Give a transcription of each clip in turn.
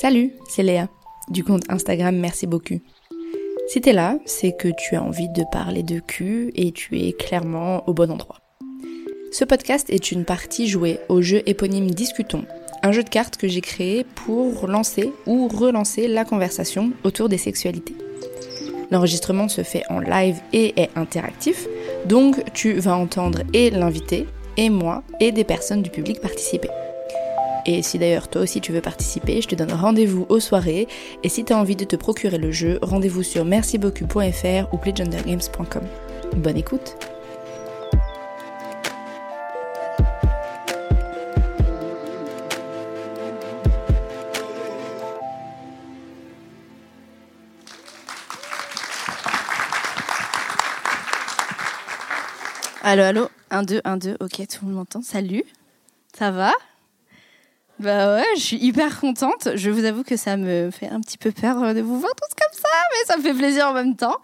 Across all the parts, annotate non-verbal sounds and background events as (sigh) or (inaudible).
Salut, c'est Léa, du compte Instagram Merci beaucoup. Si t'es là, c'est que tu as envie de parler de cul et tu es clairement au bon endroit. Ce podcast est une partie jouée au jeu éponyme Discutons, un jeu de cartes que j'ai créé pour lancer ou relancer la conversation autour des sexualités. L'enregistrement se fait en live et est interactif, donc tu vas entendre et l'invité, et moi, et des personnes du public participer. Et si d'ailleurs toi aussi tu veux participer, je te donne rendez-vous aux soirées. Et si tu as envie de te procurer le jeu, rendez-vous sur mercibeaucoup.fr ou playgendergames.com. Bonne écoute Allô, allô? 1, 2, 1, 2, ok, tout le monde m'entend. Salut, ça va? Bah ouais, je suis hyper contente. Je vous avoue que ça me fait un petit peu peur euh, de vous voir tous comme ça, mais ça me fait plaisir en même temps.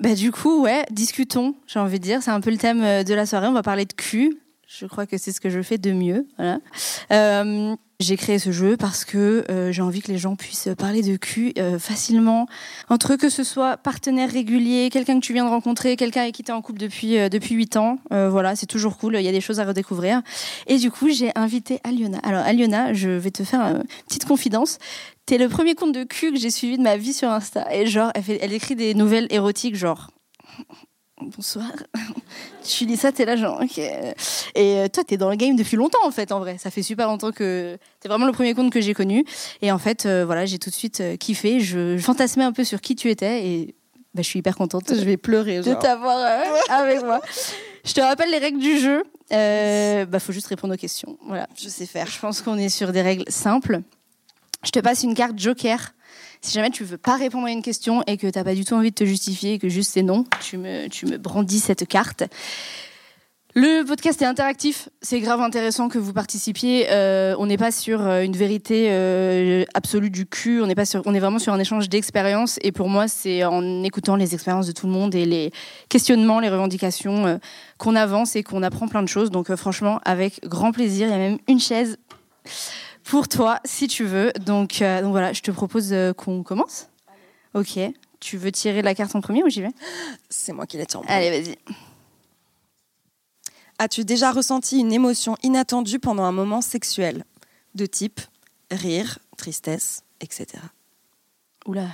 Bah du coup, ouais, discutons, j'ai envie de dire. C'est un peu le thème euh, de la soirée. On va parler de cul. Je crois que c'est ce que je fais de mieux. Euh, j'ai créé ce jeu parce que euh, j'ai envie que les gens puissent parler de cul euh, facilement entre eux, que ce soit partenaire régulier, quelqu'un que tu viens de rencontrer, quelqu'un avec qui tu es en couple depuis depuis 8 ans. Voilà, c'est toujours cool, il y a des choses à redécouvrir. Et du coup, j'ai invité Aliona. Alors Aliona, je vais te faire une petite confidence. T'es le premier compte de cul que j'ai suivi de ma vie sur Insta. Et genre, elle écrit des nouvelles érotiques, genre bonsoir. (laughs) tu lis ça, t'es là, genre, ok. Et euh, toi, t'es dans le game depuis longtemps, en fait, en vrai. Ça fait super longtemps que t'es vraiment le premier compte que j'ai connu. Et en fait, euh, voilà, j'ai tout de suite euh, kiffé. Je, je, fantasmais un peu sur qui tu étais et bah, je suis hyper contente. Je vais pleurer, De t'avoir euh, (laughs) avec moi. Je te rappelle les règles du jeu. Bah, faut juste répondre aux questions. Voilà. Je sais faire. Je pense qu'on est sur des règles simples. Je te passe une carte joker. Si jamais tu veux pas répondre à une question et que t'as pas du tout envie de te justifier et que juste c'est non, tu me, brandis cette carte. Le podcast est interactif, c'est grave intéressant que vous participiez. Euh, on n'est pas sur une vérité euh, absolue du cul, on est pas on est vraiment sur un échange d'expériences. Et pour moi, c'est en écoutant les expériences de tout le monde et les questionnements, les revendications euh, qu'on avance et qu'on apprend plein de choses. Donc euh, franchement, avec grand plaisir. Il y a même une chaise pour toi, si tu veux. Donc, euh, donc voilà, je te propose euh, qu'on commence. Ok. Tu veux tirer la carte en premier ou j'y vais? C'est moi qui la tire en Allez, vas-y. As-tu déjà ressenti une émotion inattendue pendant un moment sexuel? De type rire, tristesse, etc. Oula.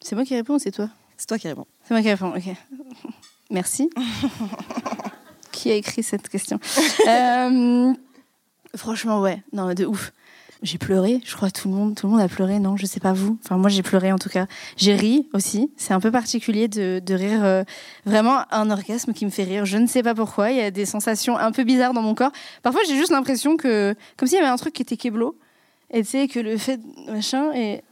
C'est moi qui réponds ou c'est toi? C'est toi qui réponds. C'est moi qui réponds, ok. (laughs) Merci. (laughs) qui a écrit cette question? Euh, Franchement, ouais. Non, de ouf. J'ai pleuré, je crois tout le monde, tout le monde a pleuré, non, je sais pas vous. Enfin, moi j'ai pleuré en tout cas. J'ai ri aussi. C'est un peu particulier de, de rire. euh, vraiment un orgasme qui me fait rire. Je ne sais pas pourquoi. Il y a des sensations un peu bizarres dans mon corps. Parfois, j'ai juste l'impression que, comme s'il y avait un truc qui était keblo. Et tu sais, que le fait machin et.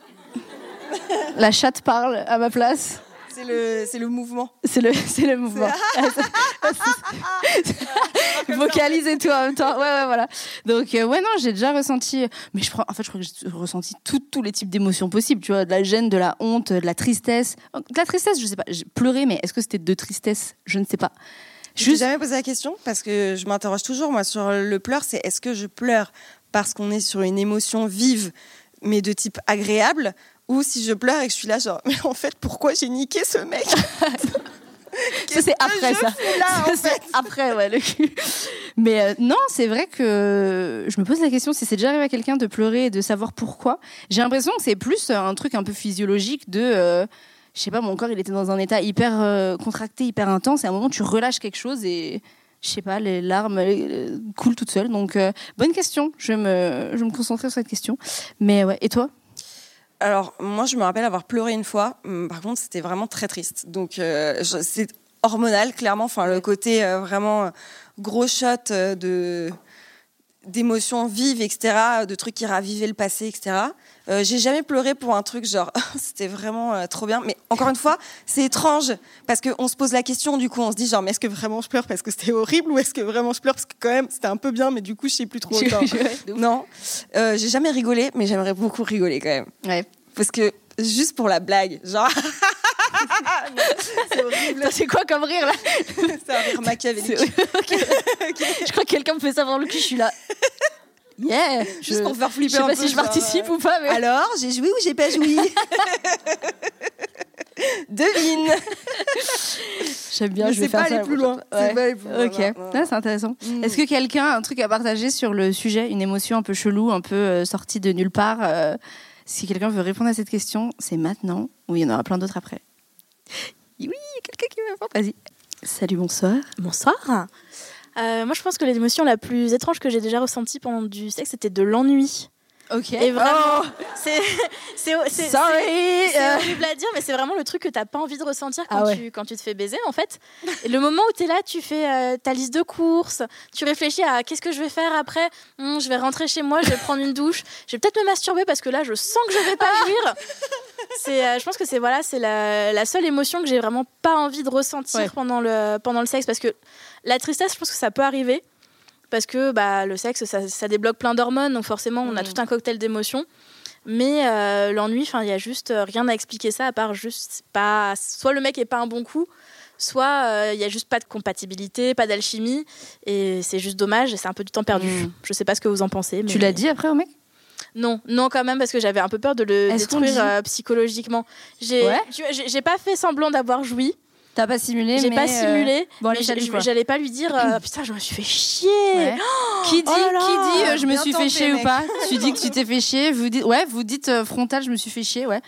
(laughs) La chatte parle à ma place. C'est le, c'est le mouvement. C'est le, (laughs) c'est le mouvement. (laughs) Vocalise et tout en même temps. Ouais, ouais, voilà. Donc, euh, ouais, non, j'ai déjà ressenti. Mais je crois, en fait, je crois que j'ai ressenti tous les types d'émotions possibles. Tu vois, de la gêne, de la honte, de la tristesse. De la tristesse, je sais pas. J'ai pleuré, mais est-ce que c'était de tristesse? Je ne sais pas. Je Juste. jamais posé la question? Parce que je m'interroge toujours moi sur le pleur. C'est est-ce que je pleure parce qu'on est sur une émotion vive mais de type agréable? Ou si je pleure et que je suis là genre mais en fait pourquoi j'ai niqué ce mec? (laughs) Ça, c'est après ça. c'est après, ouais, le cul. Mais euh, non, c'est vrai que je me pose la question si c'est déjà arrivé à quelqu'un de pleurer et de savoir pourquoi. J'ai l'impression que c'est plus un truc un peu physiologique de. euh, je sais pas, mon corps, il était dans un état hyper euh, contracté, hyper intense, et à un moment, tu relâches quelque chose et. Je sais pas, les larmes euh, coulent toutes seules. Donc, euh, bonne question. Je vais, me, je vais me concentrer sur cette question. Mais ouais, et toi? Alors, moi, je me rappelle avoir pleuré une fois. Hum, Par contre, c'était vraiment très triste. Donc, euh, c'est hormonal, clairement. Enfin, le côté euh, vraiment euh, gros shot d'émotions vives, etc., de trucs qui ravivaient le passé, etc. Euh, j'ai jamais pleuré pour un truc genre (laughs) c'était vraiment euh, trop bien. Mais encore une fois, c'est étrange parce qu'on se pose la question. Du coup, on se dit genre mais est-ce que vraiment je pleure parce que c'était horrible ou est-ce que vraiment je pleure parce que quand même c'était un peu bien, mais du coup je sais plus trop. autant. (laughs) non, euh, j'ai jamais rigolé, mais j'aimerais beaucoup rigoler quand même. Ouais. Parce que juste pour la blague, genre. (laughs) C'est horrible. C'est quoi comme rire là? C'est un rire machiavélique. C'est- Ok. Je crois que quelqu'un me fait ça dans le cul, je suis là. Yeah Juste pour faire flipper Je sais un pas peu, si je participe euh, ou pas, mais. Alors, j'ai joui ou j'ai pas joui (laughs) Devine (laughs) J'aime bien, Mais je vais faire pas ça aller plus loin. C'est pas aller plus loin, Ok, Ah, c'est intéressant. Mm. Est-ce que quelqu'un a un truc à partager sur le sujet, une émotion un peu chelou, un peu euh, sortie de nulle part euh, Si quelqu'un veut répondre à cette question, c'est maintenant ou il y en aura plein d'autres après. Oui, quelqu'un qui veut répondre. Vas-y. Salut, bonsoir. Bonsoir. Euh, moi, je pense que l'émotion la plus étrange que j'ai déjà ressentie pendant du sexe, c'était de l'ennui. Ok. Et vraiment, c'est (laughs) c'est euh, horrible à dire, mais c'est vraiment le truc que t'as pas envie de ressentir quand, Ah ouais. tu, quand tu te fais baiser, en fait. Et le moment où tu es là, tu fais euh, ta liste de courses, tu réfléchis à qu'est-ce que je vais faire après. Hum, je vais rentrer chez moi, je vais prendre une douche, je vais peut-être me masturber parce que là, je sens que je vais pas (laughs) jouir. Euh, je pense que c'est voilà, c'est la, la seule émotion que j'ai vraiment pas envie de ressentir Ouais. pendant le pendant le sexe parce que la tristesse, je pense que ça peut arriver parce que bah, le sexe, ça, ça débloque plein d'hormones, donc forcément, on a tout un cocktail d'émotions. Mais euh, l'ennui, enfin, il y a juste euh, rien à expliquer ça à part juste pas. Soit le mec est pas un bon coup, soit euh, il y a juste pas de compatibilité, pas d'alchimie, et c'est juste dommage. Et c'est un peu du temps perdu. Mm. Je sais pas ce que vous en pensez. Mais... Tu l'as dit après au mec? Non, non quand même parce que j'avais un peu peur de le détruire dit euh, psychologiquement. J'ai, Ouais. j'ai pas fait semblant d'avoir joui. T'as pas simulé J'ai mais, pas euh, simulé. Bon, j'allais pas lui dire euh, (clears throat) putain, je me suis fait chier. Ouais. qui dit, oh là là, qui dit euh, je me suis fait chier ou pas (laughs) Tu dis que tu t'es fait chier, vous dites ouais, vous dites euh, frontal, je me suis fait chier, ouais.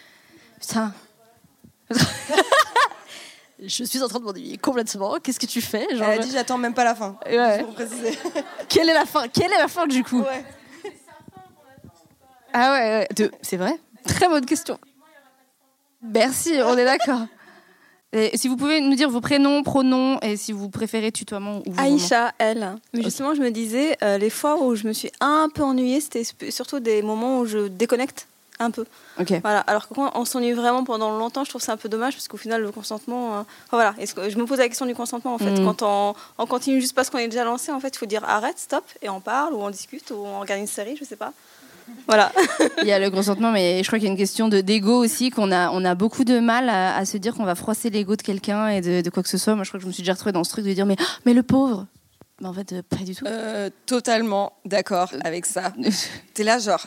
Putain. (laughs) je suis en train de m'ennuyer complètement. Qu'est-ce que tu fais Genre, Elle a dit j'attends même pas la fin. Ouais. Pour préciser. Quelle est la fin Quelle est la fin du coup? Ouais. Ah ouais. De- c'est vrai Très bonne question. Merci, on est d'accord. Et si vous pouvez nous dire vos prénoms, pronoms et si vous préférez tutoiement ou. Aïcha, elle. Mais justement, je me disais, euh, les fois où je me suis un peu ennuyée, c'était surtout des moments où je déconnecte un peu. Ok. Voilà. Alors que quand on s'ennuie vraiment pendant longtemps, je trouve ça un peu dommage parce qu'au final, le consentement. euh, enfin, voilà. Je me pose la question du consentement en fait. Mm. Quand on, on continue juste parce qu'on est déjà lancé, en fait, il faut dire arrête, stop, et on parle ou on discute ou on regarde une série, je sais pas. Voilà. Il y a le consentement, mais je crois qu'il y a une question de d'ego aussi, qu'on a, on a beaucoup de mal à, à se dire qu'on va froisser l'ego de quelqu'un et de, de quoi que ce soit. Moi, je crois que je me suis déjà retrouvée dans ce truc de dire, mais, oh, mais le pauvre Mais en fait, euh, pas du tout. Euh, totalement d'accord avec ça. (laughs) T'es là genre,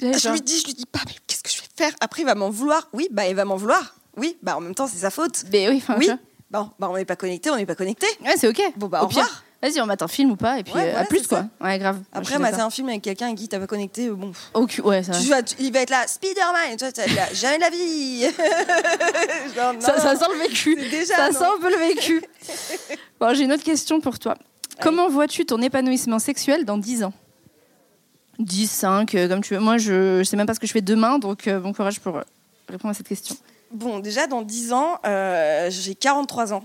je lui dis, je lui dis pas, mais qu'est-ce que je vais faire? Après, il va m'en vouloir. Oui, bah il va m'en vouloir. Oui, bah en même temps, c'est sa faute. mais oui, enfin, Oui. Bon, bah on n'est pas connecté, on n'est pas connecté. Ouais, c'est ok. Bon, bah Au au pire. Vas-y, on mate un film ou pas, et puis Ouais, euh, à voilà, plus c'est quoi. Ouais, grave. Moi, Après, mater d'accord. un film avec quelqu'un qui t'as pas connecté, euh, bon. Au cul, ouais, ça va. Tu vas- tu- il va être là, Spider-Man, et toi, t'es là, (laughs) jamais de la vie. (laughs) Genre, non, Ça, ça sent le vécu. c'est déjà. Ça non. sent un peu le vécu. (laughs) bon, j'ai une autre question pour toi. Comment vois-tu ton épanouissement sexuel dans 10 ans? 10, 5, euh, comme tu veux. Moi, je, je sais même pas ce que je fais demain, donc euh, bon courage pour euh, répondre à cette question. Bon, déjà, dans 10 ans, euh, j'ai 43 ans.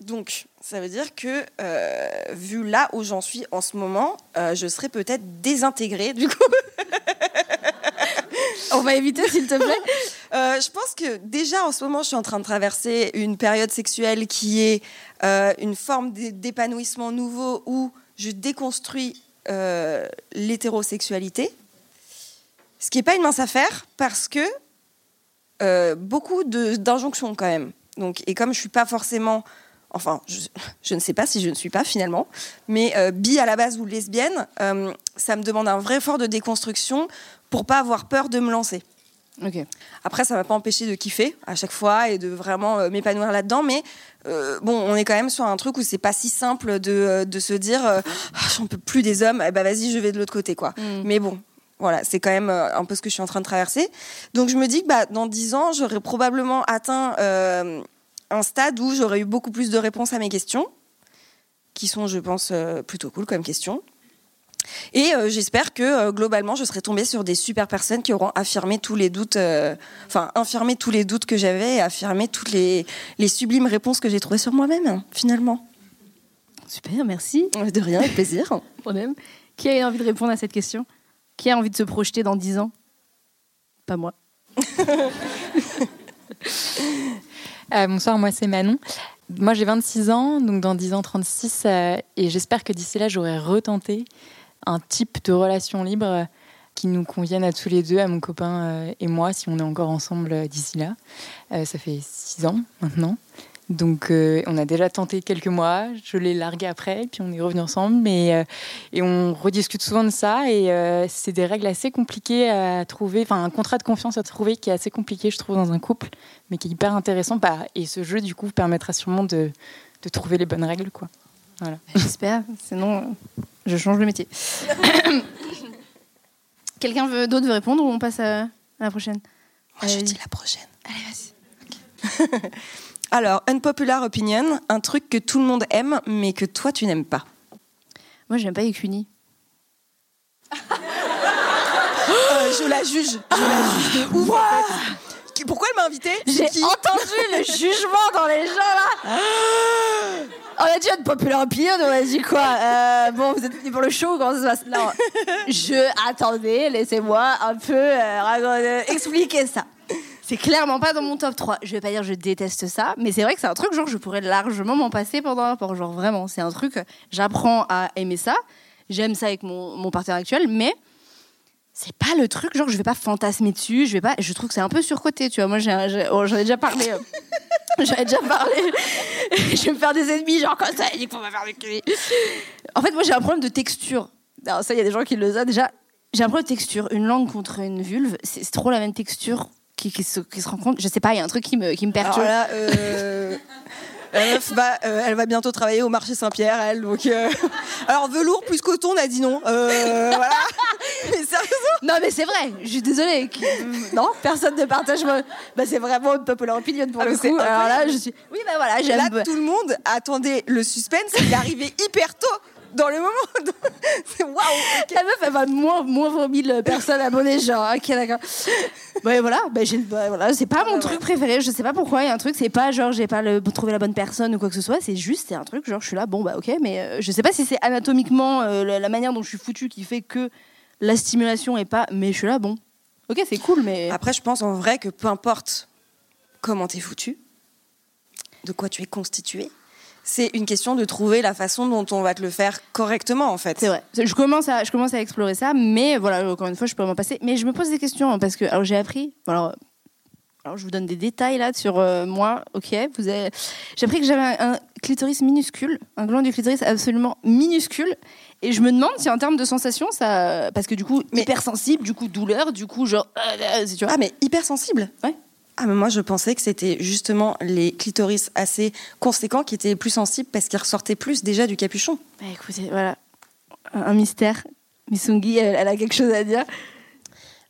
Donc, ça veut dire que, euh, vu là où j'en suis en ce moment, euh, je serais peut-être désintégrée, du coup. (laughs) On va éviter, s'il te plaît. (laughs) Euh, je pense que déjà en ce moment, je suis en train de traverser une période sexuelle qui est une forme d'é- d'épanouissement nouveau où je déconstruis l'hétérosexualité. Ce qui n'est pas une mince affaire parce que beaucoup d'injonctions quand même. Donc, et comme je suis pas forcément, enfin, je, je ne sais pas si je ne suis pas finalement, mais euh, bi à la base ou lesbienne, euh, ça me demande un vrai effort de déconstruction pour pas avoir peur de me lancer. Ok. Après, ça m'a pas empêché de kiffer à chaque fois et de vraiment euh, m'épanouir là-dedans. Mais euh, bon, on est quand même sur un truc où c'est pas si simple de, de se dire euh, Ah, j'en peux plus des hommes, eh ben vas-y, je vais de l'autre côté, quoi. Mm. Mais bon. Voilà, c'est quand même un peu ce que je suis en train de traverser. Donc je me dis que bah, dans 10 ans, j'aurais probablement atteint un stade où j'aurais eu beaucoup plus de réponses à mes questions, qui sont, je pense, euh, plutôt cool comme questions. Et euh, j'espère que euh, globalement, je serai tombée sur des super personnes qui auront affirmé tous les doutes, euh, enfin infirmé tous les doutes que j'avais et affirmé toutes les, les sublimes réponses que j'ai trouvées sur moi-même, hein, finalement. Super, merci. De rien, avec plaisir. (laughs) Aime. Qui a envie de répondre à cette question? Qui a envie de se projeter dans 10 ans? Pas moi. (laughs) Euh, bonsoir, moi c'est Manon. Moi j'ai 26 ans, donc dans 10 ans 36, euh, et j'espère que d'ici là j'aurai retenté un type de relation libre qui nous convienne à tous les deux, à mon copain euh, et moi, si on est encore ensemble euh, d'ici là. Ça fait 6 ans maintenant. Donc, euh, on a déjà tenté quelques mois. Je l'ai largué après, puis on est revenu ensemble. Mais, euh, et on rediscute souvent de ça. Et euh, c'est des règles assez compliquées à trouver. Enfin, un contrat de confiance à trouver qui est assez compliqué, je trouve, dans un couple, mais qui est hyper intéressant. Bah, et ce jeu, du coup, permettra sûrement de, de trouver les bonnes règles, quoi. Voilà. J'espère, sinon je change de métier. (laughs) Quelqu'un veut- d'autre veut répondre ou on passe à, à la prochaine? Moi, je Allez. dis la prochaine. Allez, vas-y. (laughs) Alors, unpopular opinion, un truc que tout le monde aime, mais que toi, tu n'aimes pas. Moi, j'aime pas les cunis. Euh, je la juge. Je la juge de ouf. en fait. Qui- Pourquoi elle m'a invitée? J'ai C'est qui? entendu le (laughs) jugement dans les gens là. On a dit une populaire opinion, on a dit quoi? Euh, Bon, vous êtes venus pour le show, comment ça se passe? Non, (laughs) je attendez, laissez-moi un peu euh, raconter- expliquer ça. C'est clairement pas dans mon top 3. Je vais pas dire je déteste ça, mais c'est vrai que c'est un truc genre je pourrais largement m'en passer pendant un rapport. Genre vraiment, c'est un truc, j'apprends à aimer ça. J'aime ça avec mon, mon partenaire actuel, mais c'est pas le truc genre je vais pas fantasmer dessus. Je vais pas je trouve que c'est un peu surcoté tu vois. Moi oh, j'en ai déjà parlé. Euh, (laughs) j'en ai déjà parlé. (laughs) Je vais me faire des ennemis genre comme ça il dit faut pas faire des culs en fait moi j'ai un problème de texture. Alors, ça il y a des gens qui le savent. Déjà j'ai un problème de texture. Une langue contre une vulve c'est trop la même texture qui, qui se, qui se rencontre je sais pas il y a un truc qui me, qui me Alors perturbe là, euh, la meuf va, euh, elle va bientôt travailler au marché Saint-Pierre, elle. Donc, euh, (laughs) alors velours plus coton, on a dit non. Euh, voilà. (laughs) Mais sérieusement. non mais c'est vrai je suis désolée non personne ne partage mon- bah c'est vraiment une populaire opinion pour Ah, le coup alors là je suis oui bah voilà j'aime Là, tout le monde attendait le suspense. Il est arrivé hyper tôt dans le moment. (laughs) C'est waouh. ok. La meuf, elle va moins, moins 20 000 personnes abonnées, genre, ok, d'accord. Ouais, voilà, bah, bah, voilà c'est pas mon truc préféré, je sais pas pourquoi, il y a un truc, c'est pas genre j'ai pas le, trouvé la bonne personne ou quoi que ce soit, c'est juste, c'est un truc, genre je suis là, bon, bah ok, mais euh, je sais pas si c'est anatomiquement euh, la, la manière dont je suis foutue qui fait que la stimulation est pas, mais je suis là, bon, ok, c'est cool, mais. Après, je pense en vrai que peu importe comment t'es foutu, de quoi tu es constitué, c'est une question de trouver la façon dont on va te le faire correctement, en fait. C'est vrai. Je commence à, je commence à explorer ça, mais voilà, encore une fois, je peux m'en passer. Mais je me pose des questions parce que alors j'ai appris. Alors, alors je vous donne des détails là sur euh, moi. Ok, vous avez. J'ai appris que j'avais un, un clitoris minuscule, un gland du clitoris absolument minuscule. Et je me demande si en termes de sensation, ça, parce que du coup, Mais- hypersensible, du coup douleur, du coup genre, euh, euh. Ah, mais hypersensible? Ouais. Ah, mais moi, je pensais que c'était justement les clitoris assez conséquents qui étaient plus sensibles parce qu'ils ressortaient plus déjà du capuchon. Bah, écoutez, voilà, un, mystère. Missungi, elle, elle a quelque chose à dire.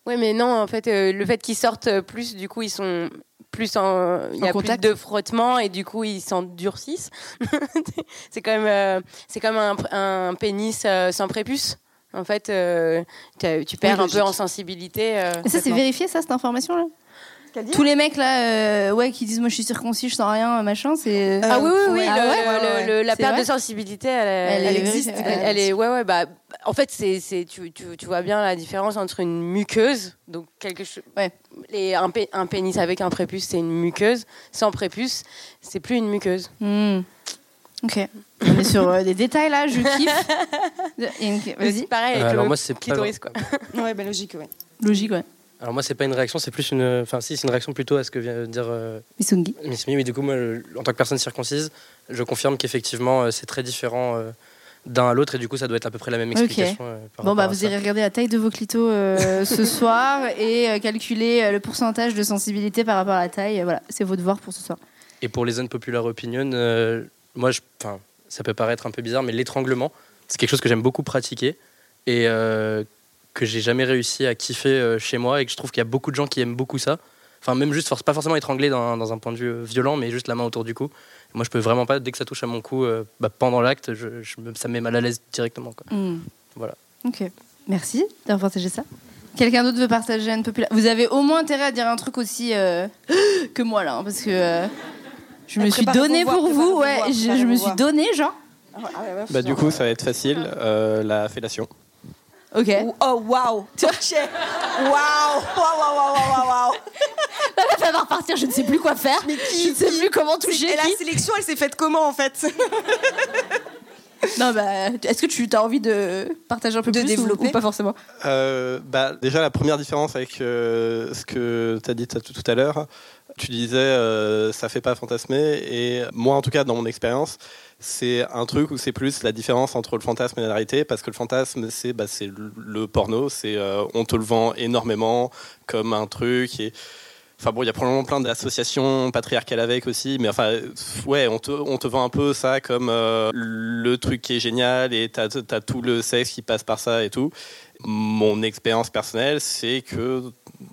Oui, mais non, en fait, euh, le fait qu'ils sortent plus, du coup, ils sont plus en. Il y a contact. plus de frottement et du coup, ils s'endurcissent. (laughs) c'est quand même, euh, c'est comme un, un pénis euh, sans prépuce. En fait, euh, tu perds un peu en sensibilité. euh, ça, c'est vérifié, ça, cette information-là? Tous les mecs là, euh, ouais, qui disent moi je suis circoncis, je sens rien, machin, c'est. Ah oui, oui, oui. Le- ah ouais, le- ouais, ouais. le- la perte de sensibilité, elle, Elle elle, existe. Elle, elle est, ouais, ouais. Bah, en fait, c'est, c'est, tu, tu, tu vois bien la différence entre une muqueuse, donc quelque chose. Ouais. Et un, pé- un pénis avec un prépuce, c'est une muqueuse. Sans prépuce, c'est plus une muqueuse. Hmm. Ok. On est sur euh, des détails là, je kiffe. (laughs) Une- Vas-y. pareil avec Euh, alors le moi, c'est pas clitoris, quoi. Ouais, bah logique, ouais. Logique, ouais. Alors moi, c'est pas une réaction, c'est plus une. Enfin, si, c'est une réaction plutôt à ce que vient de dire euh, Missungi. Miss Mi. Oui, du coup, moi, en tant que personne circoncise, je confirme qu'effectivement, euh, c'est très différent euh, d'un à l'autre, et du coup, ça doit être à peu près la même explication. euh, par Bon bah vous irez regarder la taille de vos clitos euh, (laughs) ce soir et euh, calculer euh, le pourcentage de sensibilité par rapport à la taille. Voilà, c'est vos devoirs pour ce soir. Et pour les unpopular opinion, euh, moi, je, enfin, ça peut paraître un peu bizarre, mais l'étranglement, c'est quelque chose que j'aime beaucoup pratiquer et euh, que j'ai jamais réussi à kiffer euh, chez moi et que je trouve qu'il y a beaucoup de gens qui aiment beaucoup ça. Enfin, même juste, pas forcément étranglé dans, dans un point de vue euh, violent, mais juste la main autour du cou. Moi, je peux vraiment pas, dès que ça touche à mon cou, euh, bah, pendant l'acte, je, je me- ça me met mal à l'aise directement. Quoi. Hmm. Voilà. Ok. Merci d'avoir partagé ça. Quelqu'un d'autre veut partager une populaire Vous avez au moins intérêt à dire un truc aussi euh, (gasps) que moi là, hein, parce que euh, je me suis donné pour vous. Ouais, je, me suis donné, genre. Ah ouais, ouais, Bah, du coup, ça va être facile. euh, la fellation. Ok. Oh, oh, waouh Ok Waouh Waouh, waouh, waouh, waouh, waouh La meuf elle va repartir, je ne sais plus quoi faire. Mais Je qui, ne sais plus comment toucher. Et la qui. sélection, elle s'est faite comment, en fait? Non, bah, est-ce que tu as envie de partager un peu De plus ou- développer ou pas forcément? Euh, bah, déjà, la première différence avec euh, ce que tu as dit tout tout à l'heure, tu disais euh, ça fait pas fantasmer. Et moi, en tout cas, dans mon expérience, c'est un truc où c'est plus la différence entre le fantasme et la réalité. Parce que le fantasme, c'est bah, c'est le, le porno. C'est euh, on te le vend énormément comme un truc. Et, Enfin bon, il y a probablement plein d'associations patriarcales avec aussi, mais enfin, ouais, on te, on te vend un peu ça comme euh, le truc qui est génial et t'as as tout le sexe qui passe par ça et tout. Mon expérience personnelle, c'est que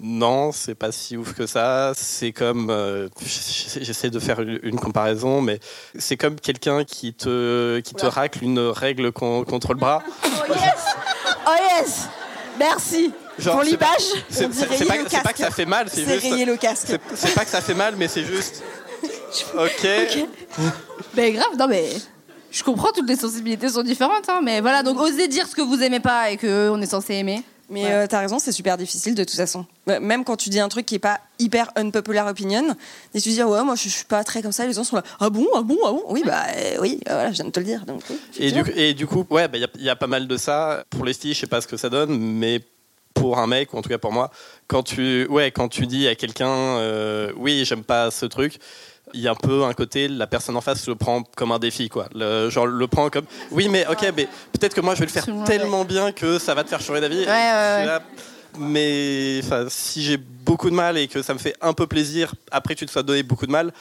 non, c'est pas si ouf que ça. C'est comme, euh, j'essaie de faire une comparaison, mais c'est comme quelqu'un qui te, qui te racle une règle con- contre le bras. (laughs) Oh yes Merci Genre, Pour l'image, C'est pas, que ça fait mal, c'est C'est juste. rayer le casque. C'est pas que ça fait mal, mais c'est juste. (laughs) Ok. Ben grave, non mais je comprends, toutes les sensibilités sont différentes, hein, mais voilà, donc osez dire ce que vous aimez pas et que on est censé aimer. Mais Ouais. euh, t'as raison, c'est super difficile de toute façon. Ouais, Même quand tu dis un truc qui est pas hyper unpopular opinion, et tu dis ouais moi je suis pas très comme ça, les gens sont là ah bon ah bon ah bon? Oui bah euh, oui euh, voilà je viens de te le dire donc oui, Et du, effectivement. et du coup, ouais, bah, il y a- il y, a pas mal de ça. Pour les filles, je sais pas ce que ça donne, mais pour un mec, ou en tout cas pour moi, quand tu, ouais, quand tu dis à quelqu'un, euh, oui, j'aime pas ce truc, il y a un peu un côté, la personne en face le prend comme un défi, quoi. Le, genre, le prend comme, oui, mais ok, mais peut-être que moi je vais le faire Absolument, tellement bien que ça va te faire changer d'avis. Ouais, ouais, Mais si j'ai beaucoup de mal et que ça me fait un peu plaisir, après que tu te sois donné beaucoup de mal.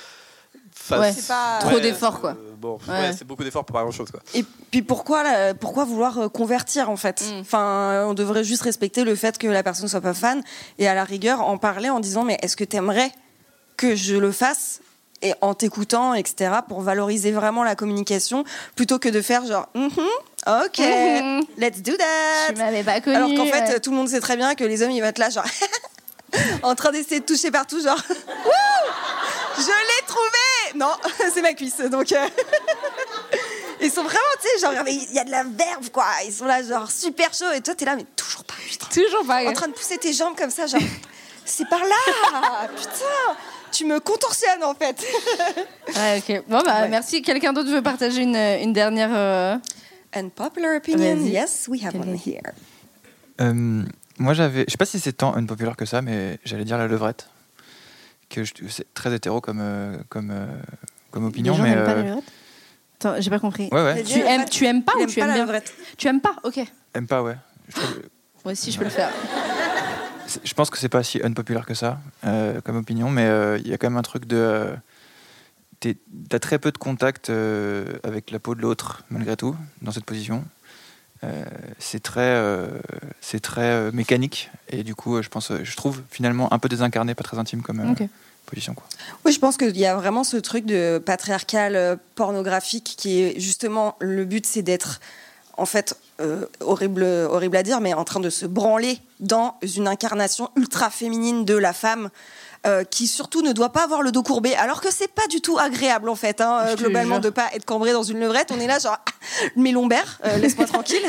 C'est pas- Trop ouais, d'efforts, quoi. euh, bon, Ouais. ouais, c'est beaucoup d'efforts pour pas grand chose, quoi. Et puis pourquoi, là, pourquoi vouloir euh, convertir en fait? Mm. Enfin, on devrait juste respecter le fait que la personne soit pas fan et à la rigueur en parler en disant mais est-ce que t'aimerais que je le fasse? Et en t'écoutant etc pour valoriser vraiment la communication plutôt que de faire genre Mhm, ok Mhm. let's do that Tu m'avais pas connu. alors qu'en fait ouais. tout le monde sait très bien que les hommes ils vont être là genre (laughs) en train d'essayer de toucher partout genre (laughs) Wouh je l'ai trouvé non (laughs) c'est ma cuisse donc euh, ils sont vraiment tu sais genre il y a de la verve quoi ils sont là genre super chaud et toi t'es là mais toujours pas putain toujours pas. en train de pousser tes jambes comme ça genre c'est par là putain tu me contorsionnes en fait (laughs) Ouais, ok. Bon bah Ouais. merci. Quelqu'un d'autre veut partager une, une dernière. euh, unpopular opinion Vas-y. yes we have one Vas-y. here Euh, moi, j'avais, je sais pas si c'est tant unpopular que ça, mais j'allais dire la levrette, que je- c'est très hétéro comme euh, comme euh, comme opinion, les gens mais pas les levrette Attends, j'ai pas compris. ouais, ouais, Tu aimes, tu aimes pas Il ou aime tu pas aimes la bien levrette. Tu aimes pas Ok. aime pas, ouais. Je, trouve- Moi aussi, je peux le faire. (laughs) je pense que c'est pas si unpopular que ça euh, comme opinion, mais euh, il y a quand même un truc de euh, t'as très peu de contact euh, avec la peau de l'autre malgré tout dans cette position. Euh, c'est très, euh, c'est très euh, mécanique et du coup, euh, je pense, euh, je trouve finalement un peu désincarné, pas très intime comme euh, Ok. position. Quoi. Oui, je pense qu'il y a vraiment ce truc de patriarcal euh, pornographique qui est justement le but, c'est d'être en fait euh, horrible, horrible à dire, mais en train de se branler dans une incarnation ultra féminine de la femme. Euh, qui surtout ne doit pas avoir le dos courbé, alors que c'est pas du tout agréable en fait, hein, euh, globalement, de pas être cambré dans une levrette. On est là genre, ah, (laughs) mes lombaires, euh, laisse-moi tranquille.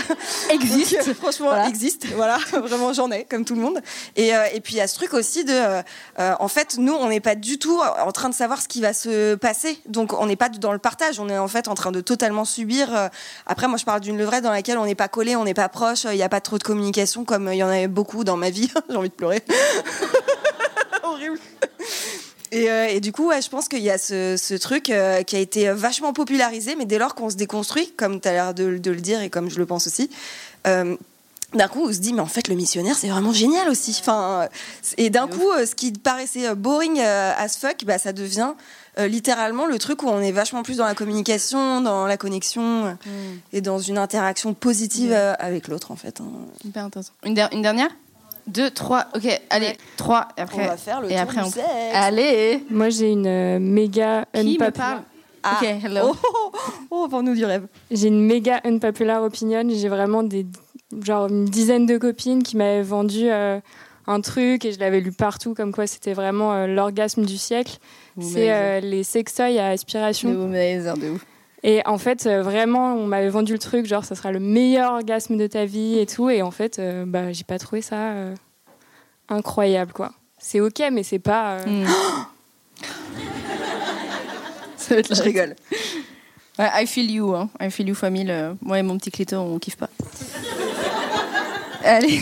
Existe. (laughs) Donc, euh, franchement, Voilà. existe. Voilà, (laughs) vraiment, j'en ai, comme tout le monde. Et, euh, et puis, il y a ce truc aussi de. en fait, nous, on n'est pas du tout en train de savoir ce qui va se passer. Donc, on n'est pas dans le partage. On est en fait en train de totalement subir. euh, Après, moi, je parle d'une levrette dans laquelle on n'est pas collé, on n'est pas proche, il n'y a pas trop de communication, comme il y en avait beaucoup dans ma vie. J'ai envie de pleurer. Horrible. Et, euh, et du coup, ouais, je pense qu'il y a ce, ce truc euh, qui a été vachement popularisé, mais dès lors qu'on se déconstruit, comme tu as l'air de, de le dire et comme je le pense aussi, euh, d'un coup, on se dit, mais en fait, le missionnaire, c'est vraiment génial aussi. Enfin, et d'un coup, ce qui paraissait boring as fuck, bah, ça devient littéralement le truc où on est vachement plus dans la communication, dans la connexion euh, et dans une interaction positive avec l'autre, en fait. hein. Hyper intéressant. Une, der- une dernière? Deux, trois. Ok, allez, trois. Et On après, va faire le et tour après du on. sexe. Allez. Moi, j'ai une euh, méga Qui me unpopular. parle Ah. Ok, hello. Oh, oh, oh, oh, vends-nous du rêve. J'ai une méga unpopular opinion. J'ai vraiment des genre une dizaine de copines qui m'avaient vendu euh, un truc et je l'avais lu partout comme quoi c'était vraiment euh, l'orgasme du siècle. C'est euh, les sextoys à aspiration. De womanizer, de ouf. Et en fait, euh, vraiment, on m'avait vendu le truc, genre, ça sera le meilleur orgasme de ta vie et tout. Et en fait, euh, bah, j'ai pas trouvé ça euh, incroyable, quoi. C'est ok, mais c'est pas. euh, Hmm. (gasps) (laughs) Ça va être Je rigole. Ouais, I feel you, hein. I feel you famille. euh, Moi et mon petit clito, on kiffe pas. (laughs) Allez.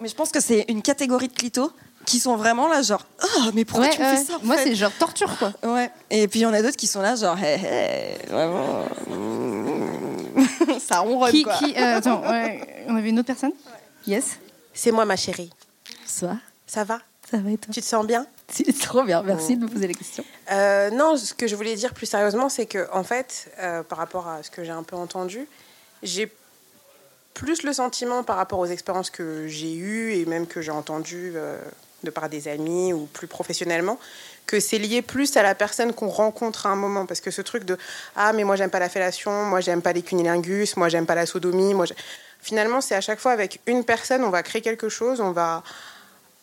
Mais je pense que c'est une catégorie de clitos qui sont vraiment là, genre, oh, mais pourquoi Ouais, tu me ouais. fais ça en Moi, fait c'est genre torture, quoi. Ouais. Et puis il y en a d'autres qui sont là, genre, hé, hé, vraiment. (laughs) ça ronronne, Qui, quoi. qui, euh, attends, ouais, on avait une autre personne? Yes. C'est moi, ma chérie. Ça, Ça va? Ça va et toi? Tu te sens bien? C'est trop bien. Merci de me poser la question. Euh, Non, ce que je voulais dire plus sérieusement, c'est que, en fait, euh, par rapport à ce que j'ai un peu entendu, j'ai plus le sentiment par rapport aux expériences que j'ai eues et même que j'ai entendues euh, de par des amis ou plus professionnellement, que c'est lié plus à la personne qu'on rencontre à un moment. Parce que ce truc de Ah, mais moi, j'aime pas la fellation, moi, j'aime pas les cunilingus, moi, j'aime pas la sodomie. Moi, Finalement, c'est à chaque fois avec une personne, on va créer quelque chose, on va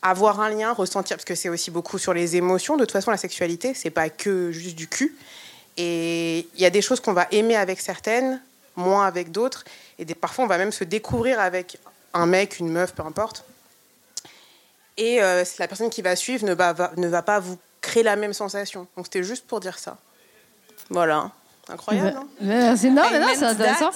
avoir un lien, ressentir, parce que c'est aussi beaucoup sur les émotions. De toute façon, la sexualité, c'est pas que juste du cul. Et il y a des choses qu'on va aimer avec certaines, moins avec d'autres. Et des- parfois, on va même se découvrir avec un mec, une meuf, peu importe. Et euh, la personne qui va suivre ne va, va- ne va pas vous créer la même sensation. Donc, c'était juste pour dire ça. Voilà. Incroyable, hein c'est non, mais non, c'est to intéressant.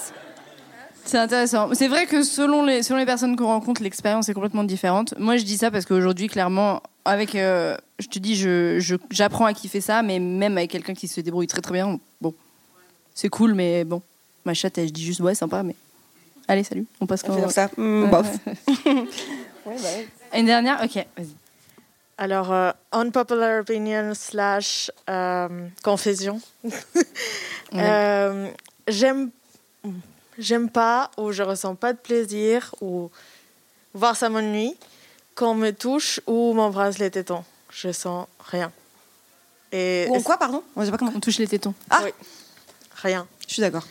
C'est intéressant. C'est vrai que selon les, selon les personnes qu'on rencontre, l'expérience est complètement différente. Moi, je dis ça parce qu'aujourd'hui, clairement, avec, euh, je te dis, je, je- j'apprends à kiffer ça, mais même avec quelqu'un qui se débrouille très très bien, bon, c'est cool, mais bon, ma chatte, elle, je dis juste ouais, sympa, mais allez, salut, on passe On quand fait comme ça. Hmm, Ouais, bof. ouais. (laughs) Une dernière, ok, vas-y. Alors, euh, unpopular opinion slash euh, confession. (laughs) Euh, j'aime, j'aime pas ou je ressens pas de plaisir ou voir ça m'ennuie quand on me touche ou m'embrasse les tétons. Je sens rien. Et Ou en quoi, pardon? Moi, j'ai pas compris. On touche les tétons. Ah Oui. Rien. Je suis d'accord.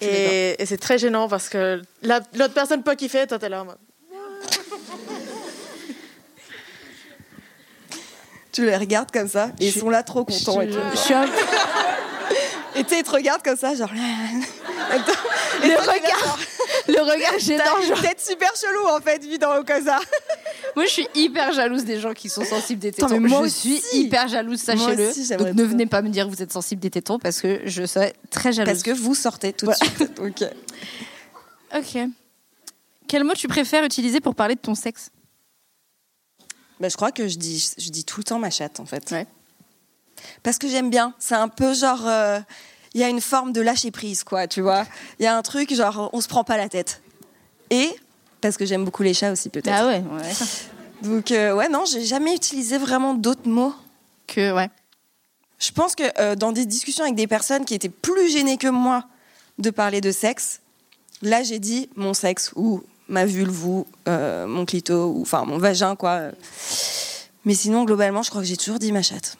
Et, et c'est très gênant parce que la- l'autre personne peut kiffer, toi t'es là en mode. Tu les regardes comme ça, et ils sont là trop contents. et tout. Je suis un- (laughs) Et tu sais, ils te regardent comme ça, genre. (laughs) le regard, le regard gênant. Genre. tête super chelou en fait, vidant comme ça. (laughs) Moi, je suis hyper jalouse des gens qui sont sensibles des tétons. Attends, mais moi je aussi. suis hyper jalouse, sachez-le. Donc, ne venez pas me dire que vous êtes sensible des tétons parce que je serais très jalouse. Parce que vous sortez tout de suite. Ok. Ok. Quel mot tu préfères utiliser pour parler de ton sexe? Bah, je crois que je dis, je dis tout le temps ma chatte en fait. Ouais. Parce que j'aime bien. C'est un peu genre. euh, Il y a une forme de lâcher prise, quoi, tu vois. Il y a un truc genre, on se prend pas la tête. Et. Parce que j'aime beaucoup les chats aussi, peut-être. Ah ouais, ouais. Donc, euh, ouais, non, j'ai jamais utilisé vraiment d'autres mots. Que, ouais. Je pense que euh, dans des discussions avec des personnes qui étaient plus gênées que moi de parler de sexe, là j'ai dit mon sexe ou ma vulve ou euh, mon clito ou enfin mon vagin quoi. Mais sinon globalement je crois que j'ai toujours dit ma chatte.